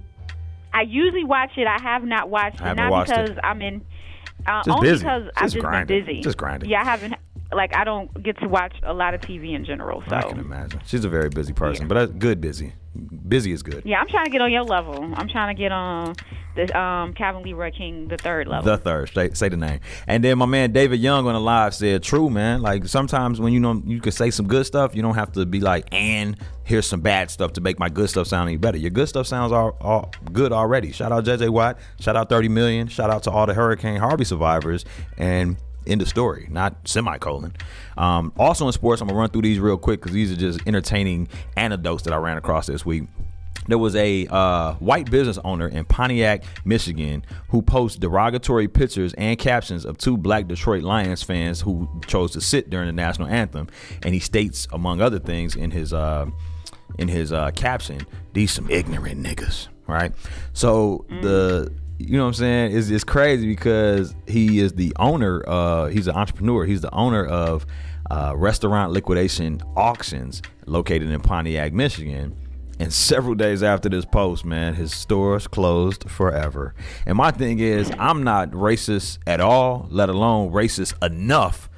F: I usually watch it. I have not watched
D: I
F: it,
D: haven't
F: not
D: watched it.
F: because I'm in. Uh,
D: Just
F: only
D: busy.
F: because I've
D: Just
F: just
D: grinding.
F: been busy.
D: Just grinding.
F: Yeah, I haven't. Like I don't get to watch a lot of TV in general. So
D: I can imagine. She's a very busy person, but that's good busy. Busy is good.
F: yeah, I'm trying to get on your level. I'm trying to get on the um Calvin Leroy King the third level.
D: The third, say, say the name. And then my man David Young on the live said, "True, man. Like sometimes when you know you can say some good stuff, you don't have to be like, and here's some bad stuff to make my good stuff sound any better. Your good stuff sounds all, all good already. Shout out JJ Watt. Shout out 30 million. Shout out to all the Hurricane Harvey survivors. And end of story, not semicolon. Um, also in sports, I'm gonna run through these real quick because these are just entertaining anecdotes that I ran across this week. There was a uh, white business owner in Pontiac, Michigan, who posts derogatory pictures and captions of two black Detroit Lions fans who chose to sit during the national anthem. And he states, among other things, in his uh, in his uh, caption, "These some ignorant niggas." Right. So the you know what I'm saying? It's, it's crazy because he is the owner. Uh, he's an entrepreneur. He's the owner of uh, Restaurant Liquidation Auctions, located in Pontiac, Michigan. And several days after this post, man, his stores closed forever. And my thing is, I'm not racist at all, let alone racist enough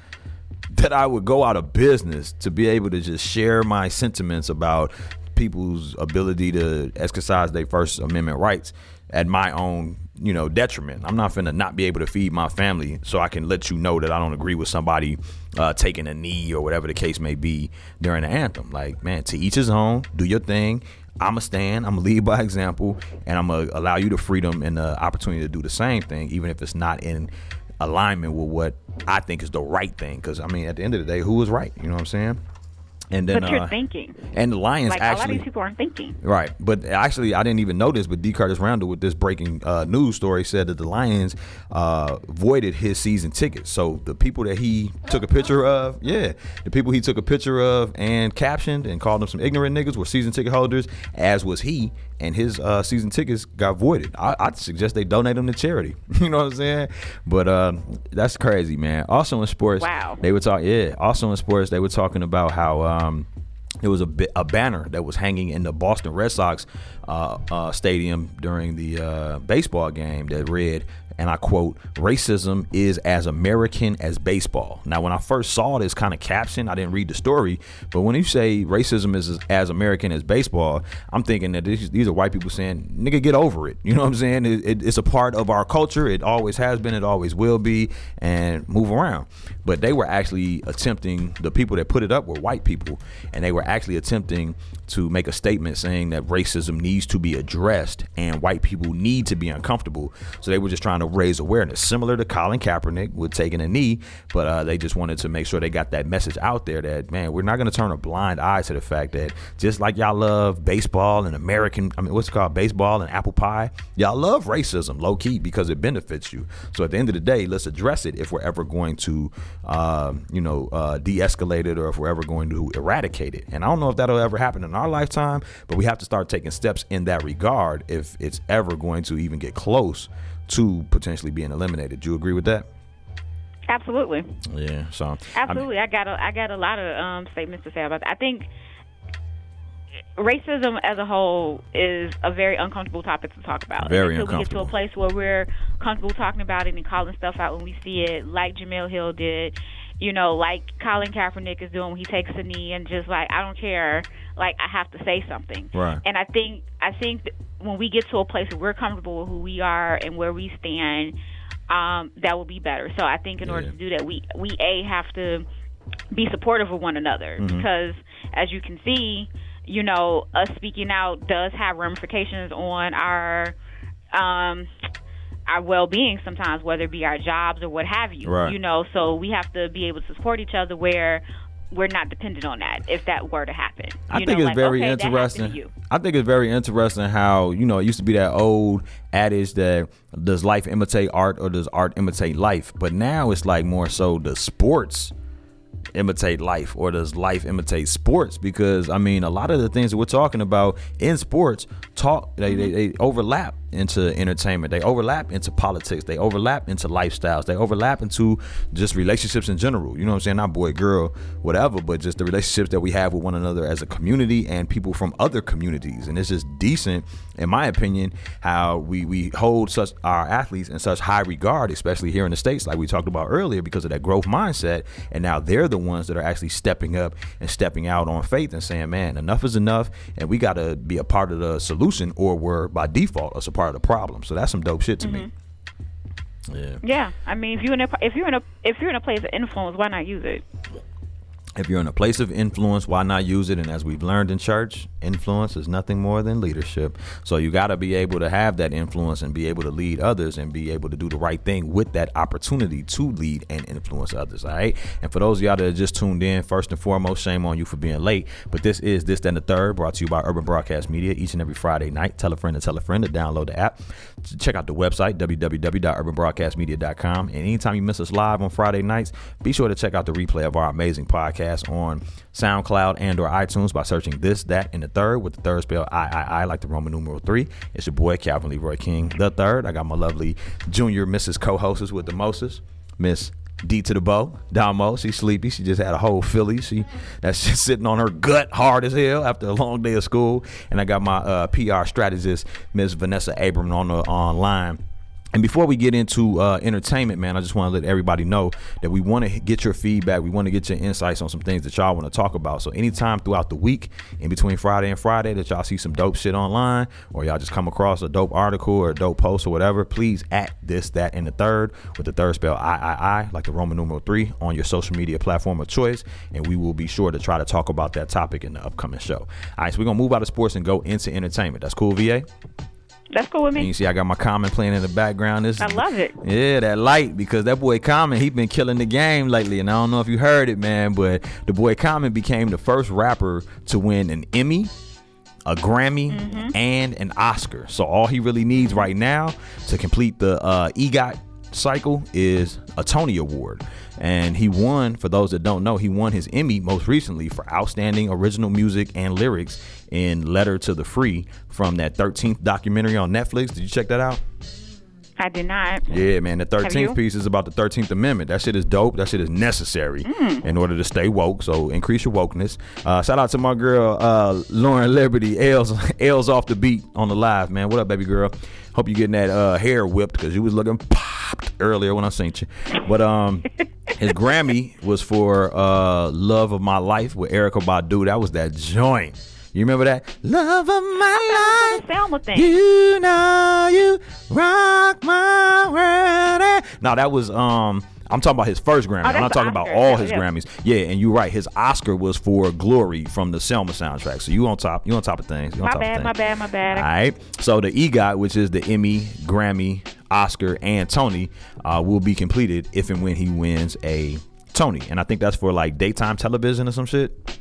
D: that I would go out of business to be able to just share my sentiments about people's ability to exercise their First Amendment rights at my own, you know, detriment. I'm not finna not be able to feed my family so I can let you know that I don't agree with somebody uh, taking a knee or whatever the case may be during the anthem. Like, man, to each his own. Do your thing. I'm a stand. I'm a lead by example, and I'm gonna allow you the freedom and the opportunity to do the same thing, even if it's not in alignment with what I think is the right thing. Because I mean, at the end of the day, who is right? You know what I'm saying? And then,
F: but you're
D: uh,
F: thinking.
D: and the Lions
F: Like a lot of
D: actually
F: these people aren't thinking.
D: Right, but actually, I didn't even know this. But D. Curtis Randall, with this breaking uh, news story, said that the Lions uh, voided his season tickets. So the people that he took a picture of, yeah, the people he took a picture of and captioned and called them some ignorant niggas were season ticket holders, as was he, and his uh, season tickets got voided. I, I'd suggest they donate them to charity. you know what I'm saying? But uh, that's crazy, man. Also in sports,
F: Wow.
D: they were talking. Yeah, also in sports, they were talking about how. Um, there was a, bi- a banner that was hanging in the Boston Red Sox uh, uh, stadium during the uh, baseball game that read, and I quote, racism is as American as baseball. Now, when I first saw this kind of caption, I didn't read the story, but when you say racism is as, American as baseball, I'm thinking that these, these are white people saying, nigga, get over it. You know what I'm saying? It, it, it's a part of our culture. It always has been, it always will be, and move around. But they were actually attempting, the people that put it up were white people, and they were actually attempting to make a statement saying that racism needs to be addressed and white people need to be uncomfortable. So they were just trying to raise awareness, similar to Colin Kaepernick with taking a knee, but uh, they just wanted to make sure they got that message out there that man, we're not going to turn a blind eye to the fact that just like y'all love baseball and American, I mean, what's it called, baseball and apple pie, y'all love racism low key because it benefits you. So at the end of the day, let's address it if we're ever going to, um, you know, uh, de-escalate it or if we're ever going to eradicate it. And I don't know if that'll ever happen in our lifetime, but we have to start taking steps in that regard if it's ever going to even get close to potentially being eliminated. Do you agree with that?
F: Absolutely.
D: Yeah. So I mean-
F: Absolutely, I, got a I got a lot of um, statements to say about that. I think racism as a whole is a very uncomfortable topic to talk about.
D: Very
F: Until we get to a place where we're comfortable talking about it and calling stuff out when we see it, like Jemele Hill did. You know, like Colin Kaepernick is doing when he takes a knee and just like I don't care, like I have to say something.
D: Right.
F: And I think I think when we get to a place where we're comfortable with who we are and where we stand, um, that will be better. So I think in order to do that, we we a have to be supportive of one another
D: Mm-hmm.
F: because as you can see, you know, us speaking out does have ramifications on our um our well-being sometimes whether it be our jobs or what have you
D: Right.
F: you know so we have to be able to support each other where we're not dependent on that if that were to happen
D: I think
F: know,
D: it's
F: like,
D: very
F: okay,
D: interesting.
F: you.
D: I think it's very interesting how you know it used to be that old adage that does life imitate art or does art imitate life, but now it's like more so the sports imitate life or does life imitate sports? Because I mean, a lot of the things that we're talking about in sports talk they, they, they overlap into entertainment. They overlap into politics. They overlap into lifestyles. They overlap into just relationships in general. You know what I'm saying? Not boy, girl, whatever, but just the relationships that we have with one another as a community and people from other communities. And it's just decent, in my opinion, how we, we hold such our athletes in such high regard, especially here in the States, like we talked about earlier, because of that growth mindset. And now they're the ones that are actually stepping up and stepping out on faith and saying, man, enough is enough. And we got to be a part of the solution or we're by default a part of the problem. So that's some dope shit to me. Mm-hmm. Yeah.
F: yeah i mean if you're in a if you're in a if you're in a place of influence why not use it
D: If you're in a place of influence, why not use it? And as we've learned in church, influence is nothing more than leadership. So you got to be able to have that influence and be able to lead others and be able to do the right thing with that opportunity to lead and influence others. All right. And for those of y'all that just tuned in, first and foremost, shame on you for being late. But this is This, Then, the Third, brought to you by Urban Broadcast Media each and every Friday night. Tell a friend to tell a friend to download the app. Check out the website, www.urbanbroadcastmedia.com. And anytime you miss us live on Friday nights, be sure to check out the replay of our amazing podcast on SoundCloud and or iTunes by searching this, that, and the third with the third spell I, I, I, like the Roman numeral three. It's your boy, Calvin Leroy King, the third. I got my lovely junior Mrs. co-hostess with the Moses, Miss D to the bow, Damo. She's sleepy. She just had a whole Philly. She that's just sitting on her gut hard as hell after a long day of school. And I got my uh, PR strategist, Miss Vanessa Abron, on the online. And before we get into uh, entertainment, man, I just want to let everybody know that we want to get your feedback. We want to get your insights on some things that y'all want to talk about. So anytime throughout the week, in between Friday and Friday, that y'all see some dope shit online, or y'all just come across a dope article or a dope post or whatever, please at this, that, and the third with the third spell I, I, I, like the Roman numeral three on your social media platform of choice, and we will be sure to try to talk about that topic in the upcoming show. All right, so we're gonna move out of sports and go into entertainment. That's cool, VA.
F: That's cool with
D: And
F: me.
D: you see, I got my Common playing in the background. This
F: I love it.
D: Yeah, that light because that boy Common he been killing the game lately, and I don't know if you heard it, man, but the boy Common became the first rapper to win an Emmy, a Grammy,
F: Mm-hmm.
D: and an Oscar. So all he really needs right now to complete the uh, EGOT cycle is a Tony Award. And he won, for those that don't know, he won his Emmy most recently for Outstanding Original Music and Lyrics in Letter to the Free from that 13th documentary on Netflix. Did you check that out?
F: I did not.
D: Yeah, man. The thirteenth piece is about the Thirteenth Amendment. That shit is dope. That shit is necessary
F: Mm.
D: in order to stay woke. So increase your wokeness. Uh, shout out to my girl uh, Lauren Liberty. L's L's off the beat on the live, man. What up, baby girl? Hope you getting that uh, hair whipped because you was looking popped earlier when I seen you. But um, his Grammy was for uh, "Love of My Life" with Erykah Badu. That was that joint. You remember that? Love of my life.
F: Selma thing.
D: You know you rock my world. eh. No, that was um. I'm talking about his first Grammy.
F: Oh,
D: I'm not talking
F: the
D: about all his
F: yeah.
D: Grammys. Yeah, and you're right. His Oscar was for Glory from the Selma soundtrack. So you on top. You on top of things. You on
F: My
D: top
F: bad,
D: of
F: my bad, my bad.
D: All right. So the EGOT, which is the Emmy, Grammy, Oscar, and Tony, uh, will be completed if and when he wins a Tony. And I think that's for like daytime television or some shit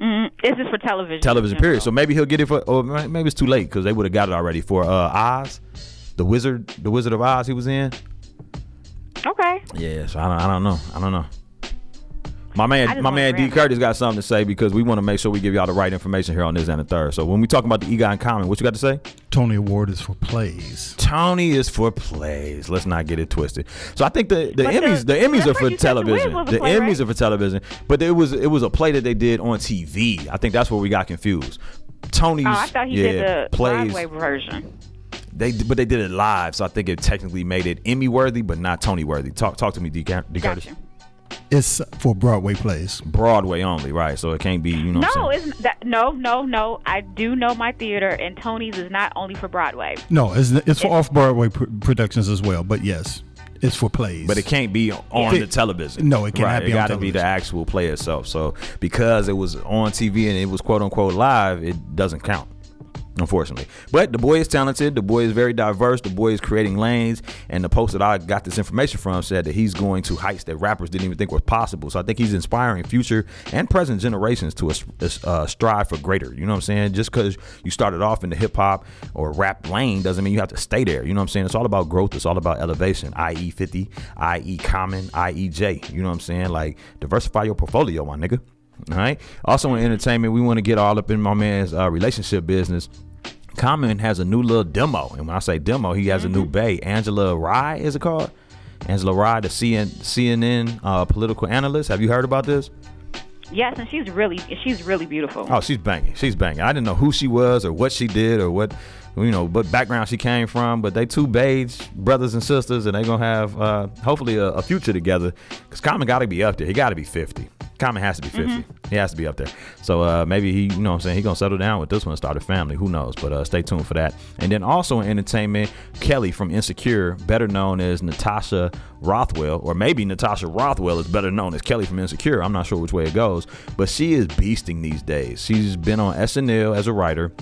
F: Mm, this is for television.
D: television period. So maybe he'll get it for, or maybe it's too late because they would have got it already for uh, Oz, the Wizard, the Wizard of Oz. He was in.
F: Okay.
D: Yeah, so I don't, I don't know, I don't know. My man, my man D Curtis got something to say because we want to make sure we give y'all the right information here on this and the third. So when we talk about the EGOT in common, what you got to say?
G: Tony Award is for plays.
D: Tony is for plays. Let's not get it twisted. So I think the, the
F: But
D: Emmys the Emmys are for
F: right, The
D: television. The
F: play,
D: Emmys
F: right?
D: are for television, but it was it was a play that they did on TV. I think that's where we got confused. Tony's
F: Oh, I thought he
D: yeah,
F: did the
D: plays.
F: Broadway version.
D: They but they did it live, so I think it technically made it Emmy worthy, but not Tony worthy. Talk talk to me, D. Cur- D. Curtis.
F: Gotcha.
G: It's for Broadway plays.
D: Broadway only, right? So it can't be you know. what I'm
F: No, it's that. No, no, no. I do know my theater, and Tony's is not only for Broadway.
G: No, it's, it's for off Broadway pr- productions as well. But yes, it's for plays.
D: But it can't be on
G: Yeah.
D: the television.
G: No, it cannot
D: right.
G: be
D: It got to be the actual play itself. So because it was on TV and it was quote unquote live, it doesn't count. Unfortunately, but the boy is talented. The boy is very diverse. The boy is creating lanes. And the post that I got this information from said that he's going to heights that rappers didn't even think was possible. So I think he's inspiring future and present generations to uh, strive for greater. You know what I'm saying? Just because you started off in the hip hop or rap lane doesn't mean you have to stay there. You know what I'm saying? It's all about growth. It's all about elevation. IE 50, IE Common, I.e. J. You know what I'm saying? Like diversify your portfolio, my nigga. All right. Also in entertainment, we want to get all up in my man's uh, relationship business. Common has a new little demo, and when I say demo, he has a new bae. Angela Rye is it called? Angela Rye, the CN, CNN uh, political analyst. Have you heard about this?
F: Yes, and she's really, she's really beautiful.
D: Oh, she's banging. She's banging. I didn't know who she was or what she did or what, you know, what background she came from. But they two babes, brothers and sisters, and they gonna have uh, hopefully a, a future together. Cause Common got to be up there. He got to be fifty. Common has to be 50 He has to be up there. So uh, maybe he, you know, what I'm saying he gonna settle down with this one and start a family. Who knows? But uh, stay tuned for that. And then also in entertainment, Kelly from Insecure, better known as Natasha Rothwell, or maybe Natasha Rothwell is better known as Kelly from Insecure. I'm not sure which way it goes, but she is beasting these days. She's been on SNL as a writer.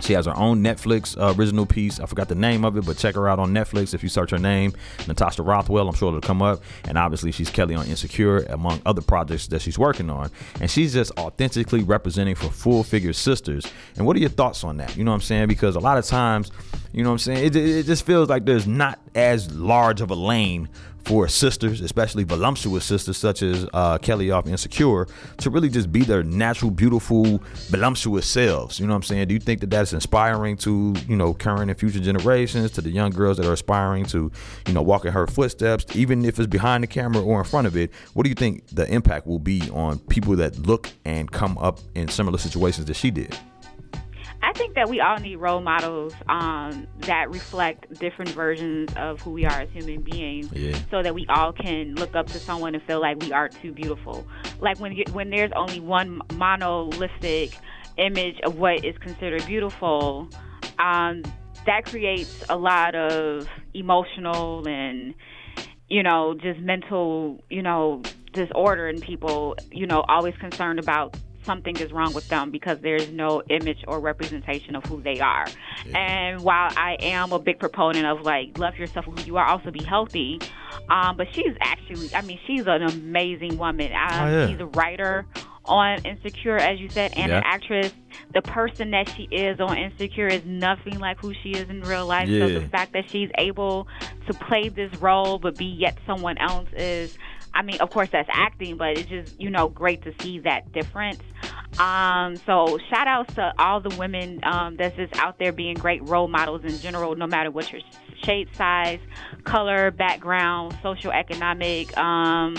D: She has her own Netflix uh, original piece. I forgot the name of it, but check her out on Netflix. If you search her name, Natasha Rothwell, I'm sure it'll come up. And obviously, she's Kelly on Insecure, among other projects that she's working on. And she's just authentically representing for full figure sisters. And what are your thoughts on that? You know what I'm saying? Because a lot of times, You know what I'm saying? It, it just feels like there's not as large of a lane for sisters, especially voluptuous sisters such as uh, Kelly off Insecure, to really just be their natural, beautiful, voluptuous selves. You know what I'm saying? Do you think that that's inspiring to you know current and future generations, to the young girls that are aspiring to you know walk in her footsteps, even if it's behind the camera or in front of it? What do you think the impact will be on people that look and come up in similar situations that she did?
F: I think that we all need role models um, that reflect different versions of who we are as human beings,
D: Yeah.
F: so that we all can look up to someone and feel like we are too beautiful. Like when you, when there's only one monolithic image of what is considered beautiful, um, that creates a lot of emotional and you know just mental you know disorder in people. You know, always concerned about something is wrong with them because there's no image or representation of who they are. And while I am a big proponent of like love yourself who you are, also be healthy. Um, but she's actually, I mean, she's an amazing woman. Um,
D: Oh, yeah.
F: She's a writer on Insecure, as you said, and an actress. The person that she is on Insecure is nothing like who she is in real life. So the fact that she's able to play this role but be yet someone else is I mean, of course that's acting, but it's just, you know, great to see that difference. Um, so shout outs to all the women um, that's just out there being great role models in general, no matter what your shade size, color, background, social economic um,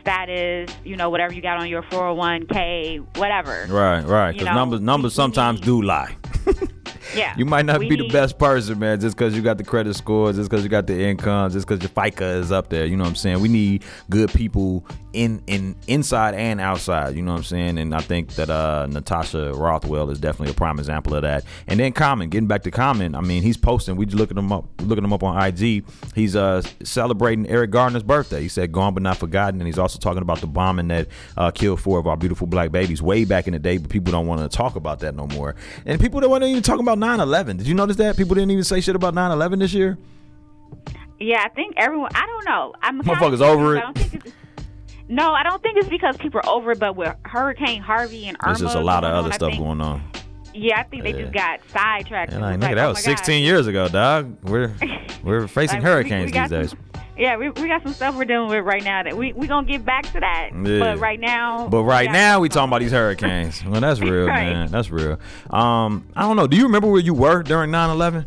F: status, you know, whatever you got on your 401k, whatever.
D: Right, right. Because numbers numbers sometimes do lie.
F: Yeah.
D: You might not
F: We
D: be the best person, man, just because you got the credit scores, just because you got the income, just because your FICO is up there. You know what I'm saying? We need good people in in inside and outside. You know what I'm saying? And I think that uh, Natasha Rothwell is definitely a prime example of that. And then Common, getting back to Common, I mean, he's posting. We just looking him up, looking him up on IG. He's uh celebrating Eric Garner's birthday. He said "Gone but not forgotten," and he's also talking about the bombing that uh, killed four of our beautiful black babies way back in the day. But people don't want to talk about that no more. And people don't want to even talk about 9/11. Did you notice that people didn't even say shit about 9/11 this year?
F: Yeah, I think everyone. I don't know. I'm
D: Motherfuckers over
F: it. I don't think it's, no, I don't think it's because people are over it, but with Hurricane Harvey and Irma,
D: There's just a lot of
F: going on,
D: other stuff
F: think-
D: going on.
F: Yeah, I think they
D: Yeah.
F: just got sidetracked.
D: And like, nigga,
F: like,
D: that
F: oh
D: was 16
F: God.
D: years ago, dog. We're we're facing
F: Like, we- we
D: hurricanes these days.
F: some- yeah, we, we got some stuff we're dealing with right now that we we gonna get back to that.
D: Yeah.
F: But right now,
D: But right
F: got-
D: now we talking about these hurricanes. Well, that's real,
F: Right.
D: man. That's real. Um, I don't know. Do you remember where you were during 9/11?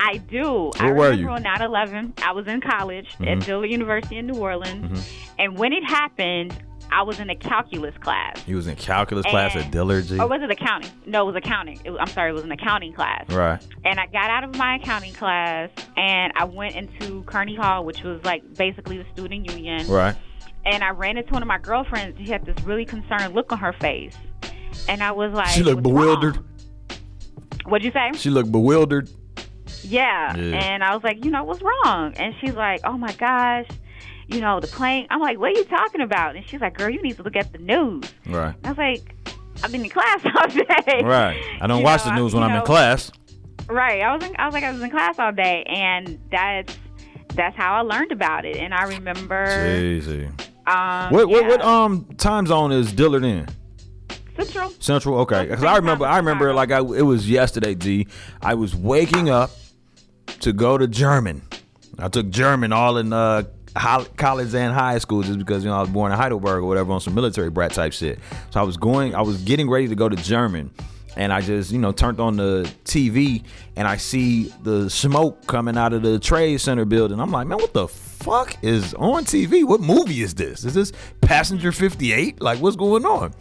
F: I do. I
D: Where were
F: remember
D: you?
F: on 9/11, I was in college
D: Mhm.
F: at Dillard University in New Orleans,
D: Mm-hmm.
F: and when it happened, I was in a calculus class.
D: You was in calculus class at
F: And-
D: Dillard. G?
F: Or was it accounting? No, it was accounting. It was, I'm sorry, it was an accounting class.
D: Right.
F: And I got out of my accounting class and I went into Kearney Hall, which was like basically the student union.
D: Right.
F: And I ran into one of my girlfriends. She had this really concerned look on her face. And I was like,
D: She looked
F: "What's
D: bewildered.
F: wrong?" What'd you say?
D: She looked bewildered.
F: Yeah.
D: Yeah.
F: And I was like, you know, what's wrong? And she's like, oh my gosh, you know, the plane. I'm like, what are you talking about? And she's like, girl, you need to look at the news.
D: Right.
F: I was like, I've been in class all day.
D: Right. I don't
F: You
D: watch
F: know,
D: the news
F: I-
D: when
F: you
D: I'm in class.
F: Right. I was in, I was like I was in class all day and that's that's how I learned about it. And I remember
D: Jeezy.
F: um
D: What what what um time zone is Dillard in?
F: Central.
D: Central. Okay. Because I remember. I remember like I it was yesterday. D. I was waking up to go to German. I took German all in uh college and high school just because you know I was born in Heidelberg or whatever on some military brat type shit. So I was going. I was getting ready to go to German. And I just, you know, turned on the TV and I see the smoke coming out of the Trade Center building. I'm like, man, what the fuck is on TV? What movie is this? Is this Passenger 58? Like, what's going on?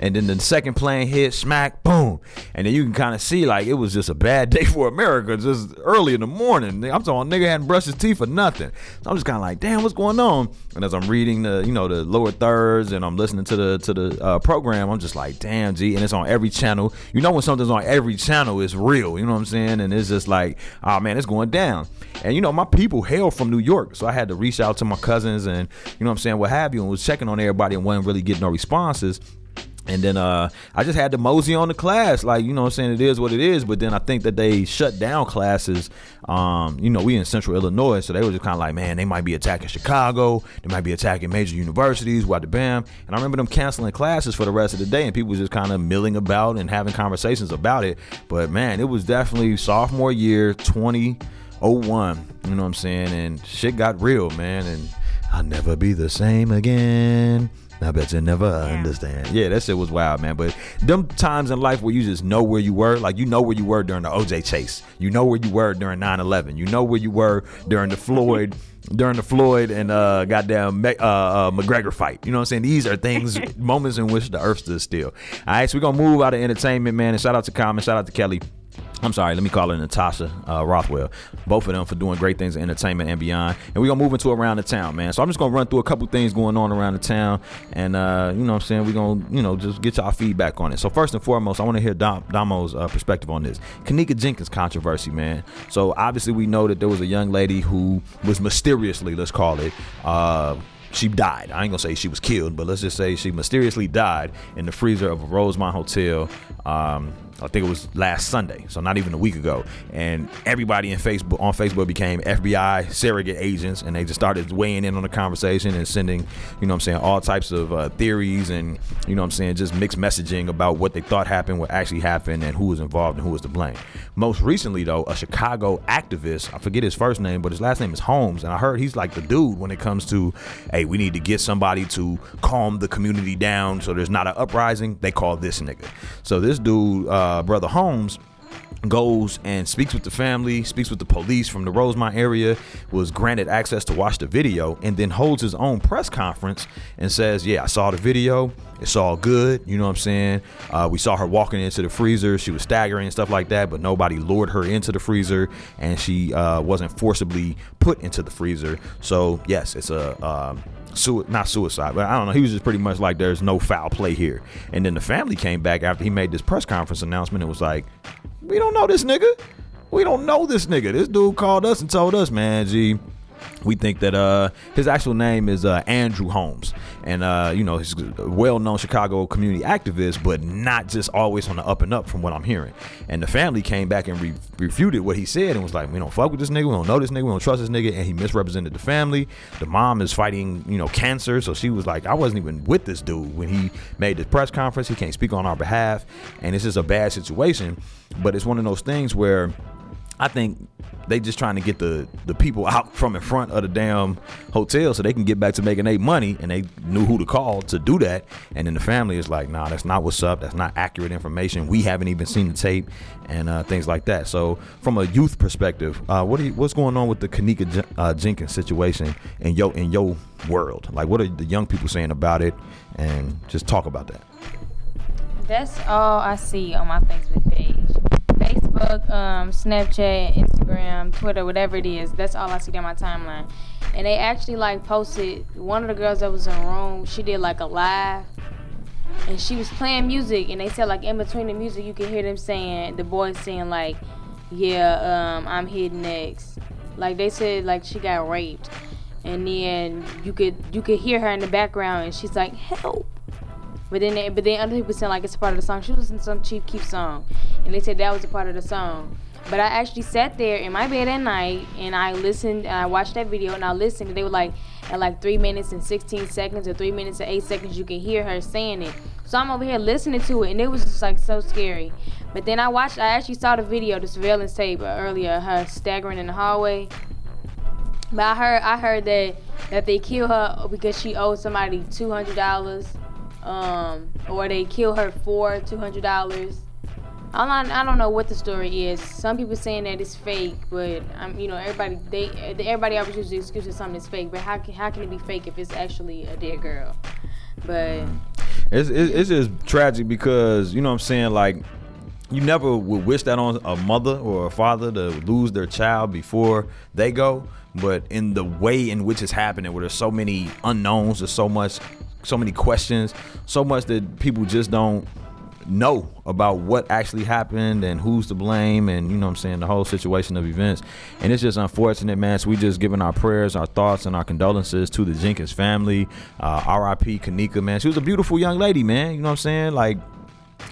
D: And then the second plane hit, smack, boom. And then you can kind of see like it was just a bad day for America, just early in the morning. I'm talking nigga hadn't brushed his teeth or nothing. So I'm just kind of like, damn, what's going on? And as I'm reading the, you know, the lower thirds and I'm listening to the to the uh, program, I'm just like, damn, G. And it's on every channel. You know when something's on every channel, it's real. You know what I'm saying? And it's just like, oh man, it's going down. And you know, my people hail from New York, so I had to reach out to my cousins and you know what I'm saying, what have you, and was checking on everybody and wasn't really getting no responses. And then uh, I just had to mosey on the class, like you know, what I'm saying it is what it is. But then I think that they shut down classes. Um, you know, we in Central Illinois, so they were just kind of like, man, they might be attacking Chicago, they might be attacking major universities, what the bam. And I remember them canceling classes for the rest of the day, and people just kind of milling about and having conversations about it. But man, it was definitely sophomore year, 2001. You know what I'm saying? And shit got real, man. And I'll never be the same again. I bet you never understand. Yeah, that shit was wild, man. But them times in life where you just know where you were, like you know where you were during the OJ chase. You know where you were during 9-11. You know where you were during the Floyd during the Floyd and uh goddamn uh, uh, McGregor fight. You know what I'm saying? These are things, moments in which the earth stood still. All right, so we're gonna move out of entertainment, man. And shout out to Common, shout out to Kelly. I'm sorry, let me call her Natasha uh, Rothwell. Both of them for doing great things in entertainment and beyond. And we're gonna move into around the town, man. So I'm just gonna run through a couple things going on around the town, and uh, you know I'm saying we're gonna you know just get y'all feedback on it. So first and foremost, I want to hear Dom, Damo's uh, perspective on this Kenneka Jenkins controversy, man. So obviously we know that there was a young lady who was mysteriously, let's call it. Uh, she died. I ain't gonna say she was killed, but let's just say she mysteriously died in the freezer of a Rosemont hotel. Um, I think it was last Sunday, so not even a week ago. And everybody in Facebook on Facebook became FBI surrogate agents, and they just started weighing in on the conversation and sending, you know, what I'm saying all types of uh, theories and you know, I'm saying just mixed messaging about what they thought happened, what actually happened, and who was involved and who was to blame. Most recently, though, a Chicago activist, I forget his first name, but his last name is Holmes, and I heard he's like the dude when it comes to, hey, we need to get somebody to calm the community down so there's not an uprising. They call this nigga. So this dude. Uh, uh, brother Holmes goes and speaks with the family, speaks with the police from the Rosemont area, was granted access to watch the video, and then holds his own press conference and says, Yeah, I saw the video. It's all good. You know what I'm saying? Uh, we saw her walking into the freezer. She was staggering and stuff like that, but nobody lured her into the freezer, and she uh, wasn't forcibly put into the freezer. So, yes, it's a. Um, Not suicide, but I don't know. He was just pretty much like, "There's no foul play here." And then the family came back after he made this press conference announcement. It was like, "We don't know this nigga. We don't know this nigga. This dude called us and told us, man, G." we think that uh, his actual name is uh, Andrew Holmes, and uh, you know he's a well-known Chicago community activist, but not just always on the up and up, from what I'm hearing. And the family came back and re- refuted what he said and was like, "We don't fuck with this nigga. We don't know this nigga. We don't trust this nigga." And he misrepresented the family. The mom is fighting, you know, cancer, so she was like, "I wasn't even with this dude when he made this press conference. He can't speak on our behalf, and it's just a bad situation." But it's one of those things where I think they just trying to get the the people out from in front of the damn hotel so they can get back to making their money and they knew who to call to do that. And then the family is like nah that's not what's up. That's not accurate information. We haven't even seen the tape and uh, things like that. So from a youth perspective uh, what you, what's going on with the Kenneka uh, Jenkins situation in your in your world? Like what are the young people saying about it? And just talk about that.
E: That's all I see on my Facebook page Facebook, um, Snapchat, Instagram, Twitter, whatever it is. That's all I see on my timeline. And they actually like posted one of the girls that was in the room. She did like a live, and she was playing music. And they said like in between the music, you could hear them saying the boys saying like, "Yeah, um, I'm here next." Like they said like she got raped, and then you could you could hear her in the background, and she's like, "Help." But then, but then other people saying like it's a part of the song. She was to some Chief Keef song, and they said that was a part of the song. But I actually sat there in my bed at night and I listened and I watched that video and I listened. And they were like at like three minutes and 16 seconds or three minutes and eight seconds, you can hear her saying it. So I'm over here listening to it and it was just like so scary. But then I watched, I actually saw the video, the surveillance tape earlier, her staggering in the hallway. But I heard, I heard that that they killed her because she owed somebody two hundred dollars um, or they kill her for two hundred dollars. I'm not, I don't know what the story is. Some people saying that it's fake, but I'm, you know, everybody they everybody always uses the excuse that something is fake. But how can how can it be fake if it's actually a dead girl? But
D: it's it's just tragic because you know what I'm saying like you never would wish that on a mother or a father to lose their child before they go but in the way in which it's happening where there's so many unknowns there's so much so many questions, so much that people just don't know about what actually happened and who's to blame and you know what I'm saying the whole situation of events. And it's just unfortunate man. So we just giving our prayers our thoughts and our condolences to the Jenkins family. Uh, RIP Kenneka man. She was a beautiful young lady man. You know what I'm saying? Like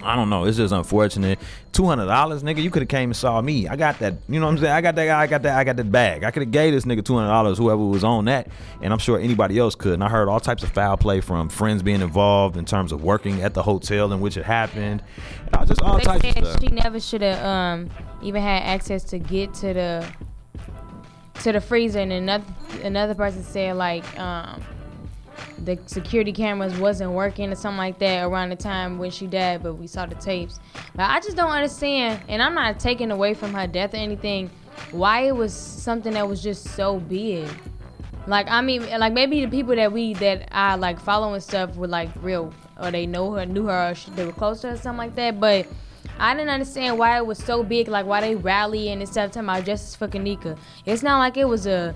D: I don't know. It's just unfortunate. Two hundred dollars, nigga. You could have came and saw me. I got that. You know what I'm saying? I got that. guy. I got that. I got that bag. I could have gave this nigga two hundred dollars. Whoever was on that, and I'm sure anybody else could. And I heard all types of foul play from friends being involved in terms of working at the hotel in which it happened. Uh, just all
E: They
D: types of stuff.
E: she never should have um even had access to get to the to the freezer, and another another person said like um the security cameras wasn't working or something like that around the time when she died, but we saw the tapes. But I just don't understand, and I'm not taking away from her death or anything. Why it was something that was just so big. Like I mean, like maybe the people that we that I like following stuff were like real, or they know her, knew her, or sh- they were close to her, something like that. But I didn't understand why it was so big, like why they rallying and stuff talking about justice for Kenneka. It's not like it was a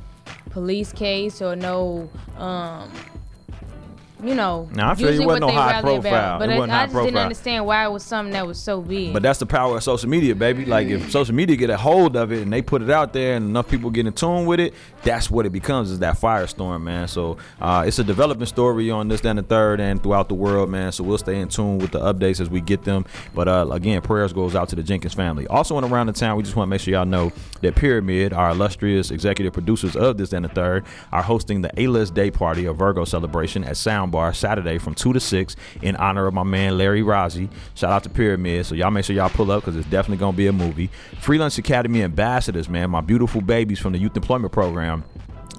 E: police case or no, um, you know.
D: Nah, I feel
E: usually
D: wasn't
E: what
D: no
E: they
D: high profile.
E: About. But
D: It
E: I,
D: wasn't
E: I
D: high
E: just didn't
D: profile.
E: understand why it was something that was so big.
D: But that's the power of social media, baby. Like if social media get a hold of it and they put it out there and enough people get in tune with it, that's what it becomes is that firestorm, man. So uh, it's a developing story on this, then the third, and throughout the world, man. So we'll stay in tune with the updates as we get them. But uh, again, prayers goes out to the Jenkins family. Also, and around the town, we just want to make sure y'all know that Pyramid, our illustrious executive producers of this and the third, are hosting the A-list day party, a Virgo celebration at Soundbar Saturday from two to six in honor of my man Larry Rozzi. Shout out to Pyramid. So y'all make sure y'all pull up because it's definitely gonna be a movie. Free Lunch Academy ambassadors, man, my beautiful babies from the Youth Employment Program.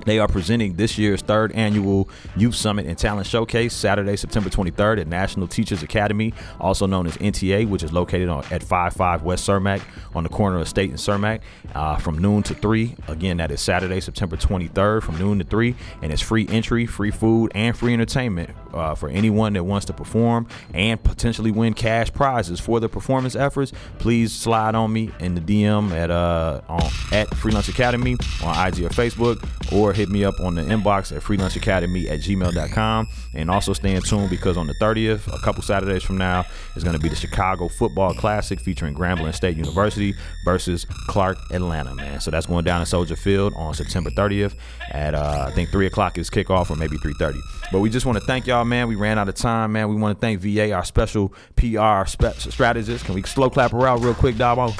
D: They are presenting this year's third annual Youth Summit and Talent Showcase Saturday, September 23rd at National Teachers Academy, also known as NTA, which is located on, at 55 West Cermak on the corner of State and Cermak uh, from noon to 3. Again, that is Saturday, September 23rd from noon to 3. And it's free entry, free food, and free entertainment uh, for anyone that wants to perform and potentially win cash prizes for their performance efforts. Please slide on me in the DM at uh, on, at Free Lunch Academy on IG or Facebook or hit me up on the inbox at freelunchacademy at gmail.com. And also stay in tune because on the 30th, a couple Saturdays from now, is going to be the Chicago Football Classic featuring Grambling State University versus Clark Atlanta, man. So that's going down in Soldier Field on September 30th at, uh, I think, 3 o'clock is kickoff or maybe 3.30. But we just want to thank y'all, man. We ran out of time, man. We want to thank VA, our special PR spe- strategist. Can we slow clap her out real quick, Dabo?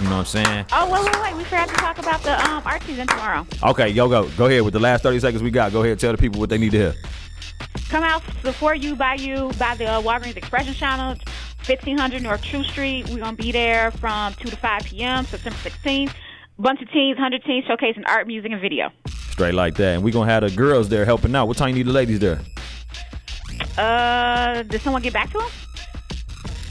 D: You know what I'm saying?
F: Oh, wait, wait, wait. We forgot to talk about the um, art season tomorrow.
D: Okay, yo, go. Go ahead with the last 30 seconds we got. Go ahead, tell the people what they need to hear.
F: Come out before you, by you, by the uh, Walgreens Expressions Challenge, 1500 North True Street. We're going to be there from 2 to 5 p.m., September 16th. Bunch of teens, 100 teens showcasing art, music, and video.
D: Straight like that. And we going to have the girls there helping out. What time you need the ladies there?
F: Uh, did someone get back to him?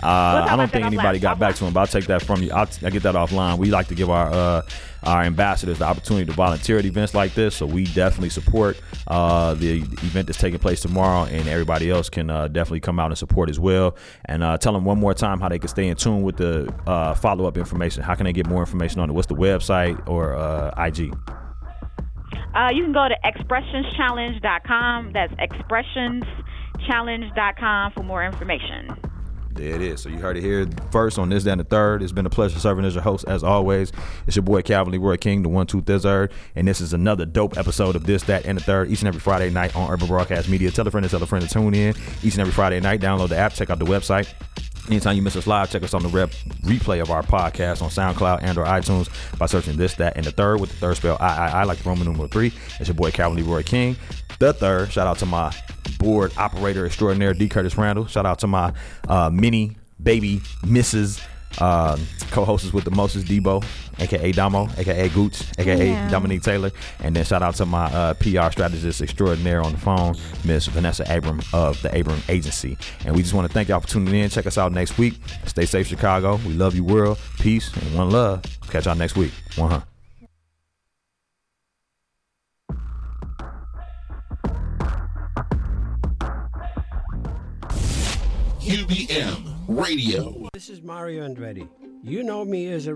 D: Uh, I don't think anybody got back to him, but I'll take that from you. I'll, I'll get that offline. We like to give our uh, our ambassadors the opportunity to volunteer at events like this, so we definitely support uh, the event that's taking place tomorrow, and everybody else can uh, definitely come out and support as well. And uh, tell them one more time how they can stay in tune with the uh, follow up information. How can they get more information on it? What's the website or uh, IG?
F: Uh, you can go to expressionschallenge.com. That's expressionschallenge.com for more information.
D: There it is. So you heard it here first on this, then the third. It's been a pleasure serving as your host as always. It's your boy Calvin Leroy King, the one, two, third, and this is another dope episode of this, that, and the third. Each and every Friday night on Urban Broadcast Media. Tell a friend to tell a friend to tune in. Each and every Friday night, download the app, check out the website. Anytime you miss us live, check us on the rep replay of our podcast on SoundCloud and or iTunes by searching this, that, and the third with the third spell I, I, I like the Roman numeral three. It's your boy Calvin Leroy King. The third. Shout out to my board operator extraordinaire D. Curtis Randall. Shout out to my uh, mini baby Mrs. Uh, co-hosts with the Moses Debo, aka Damo, aka Gooch, aka
E: Yeah.
D: Dominique Taylor, and then shout out to my uh, PR strategist extraordinaire on the phone, Miss Vanessa Abron of the Abron Agency. And we just want to thank y'all for tuning in. Check us out next week. Stay safe, Chicago. We love you, world. Peace and one love. Catch y'all next week. One huh.
A: UBM Radio.
H: This is Mario Andretti. You know me as a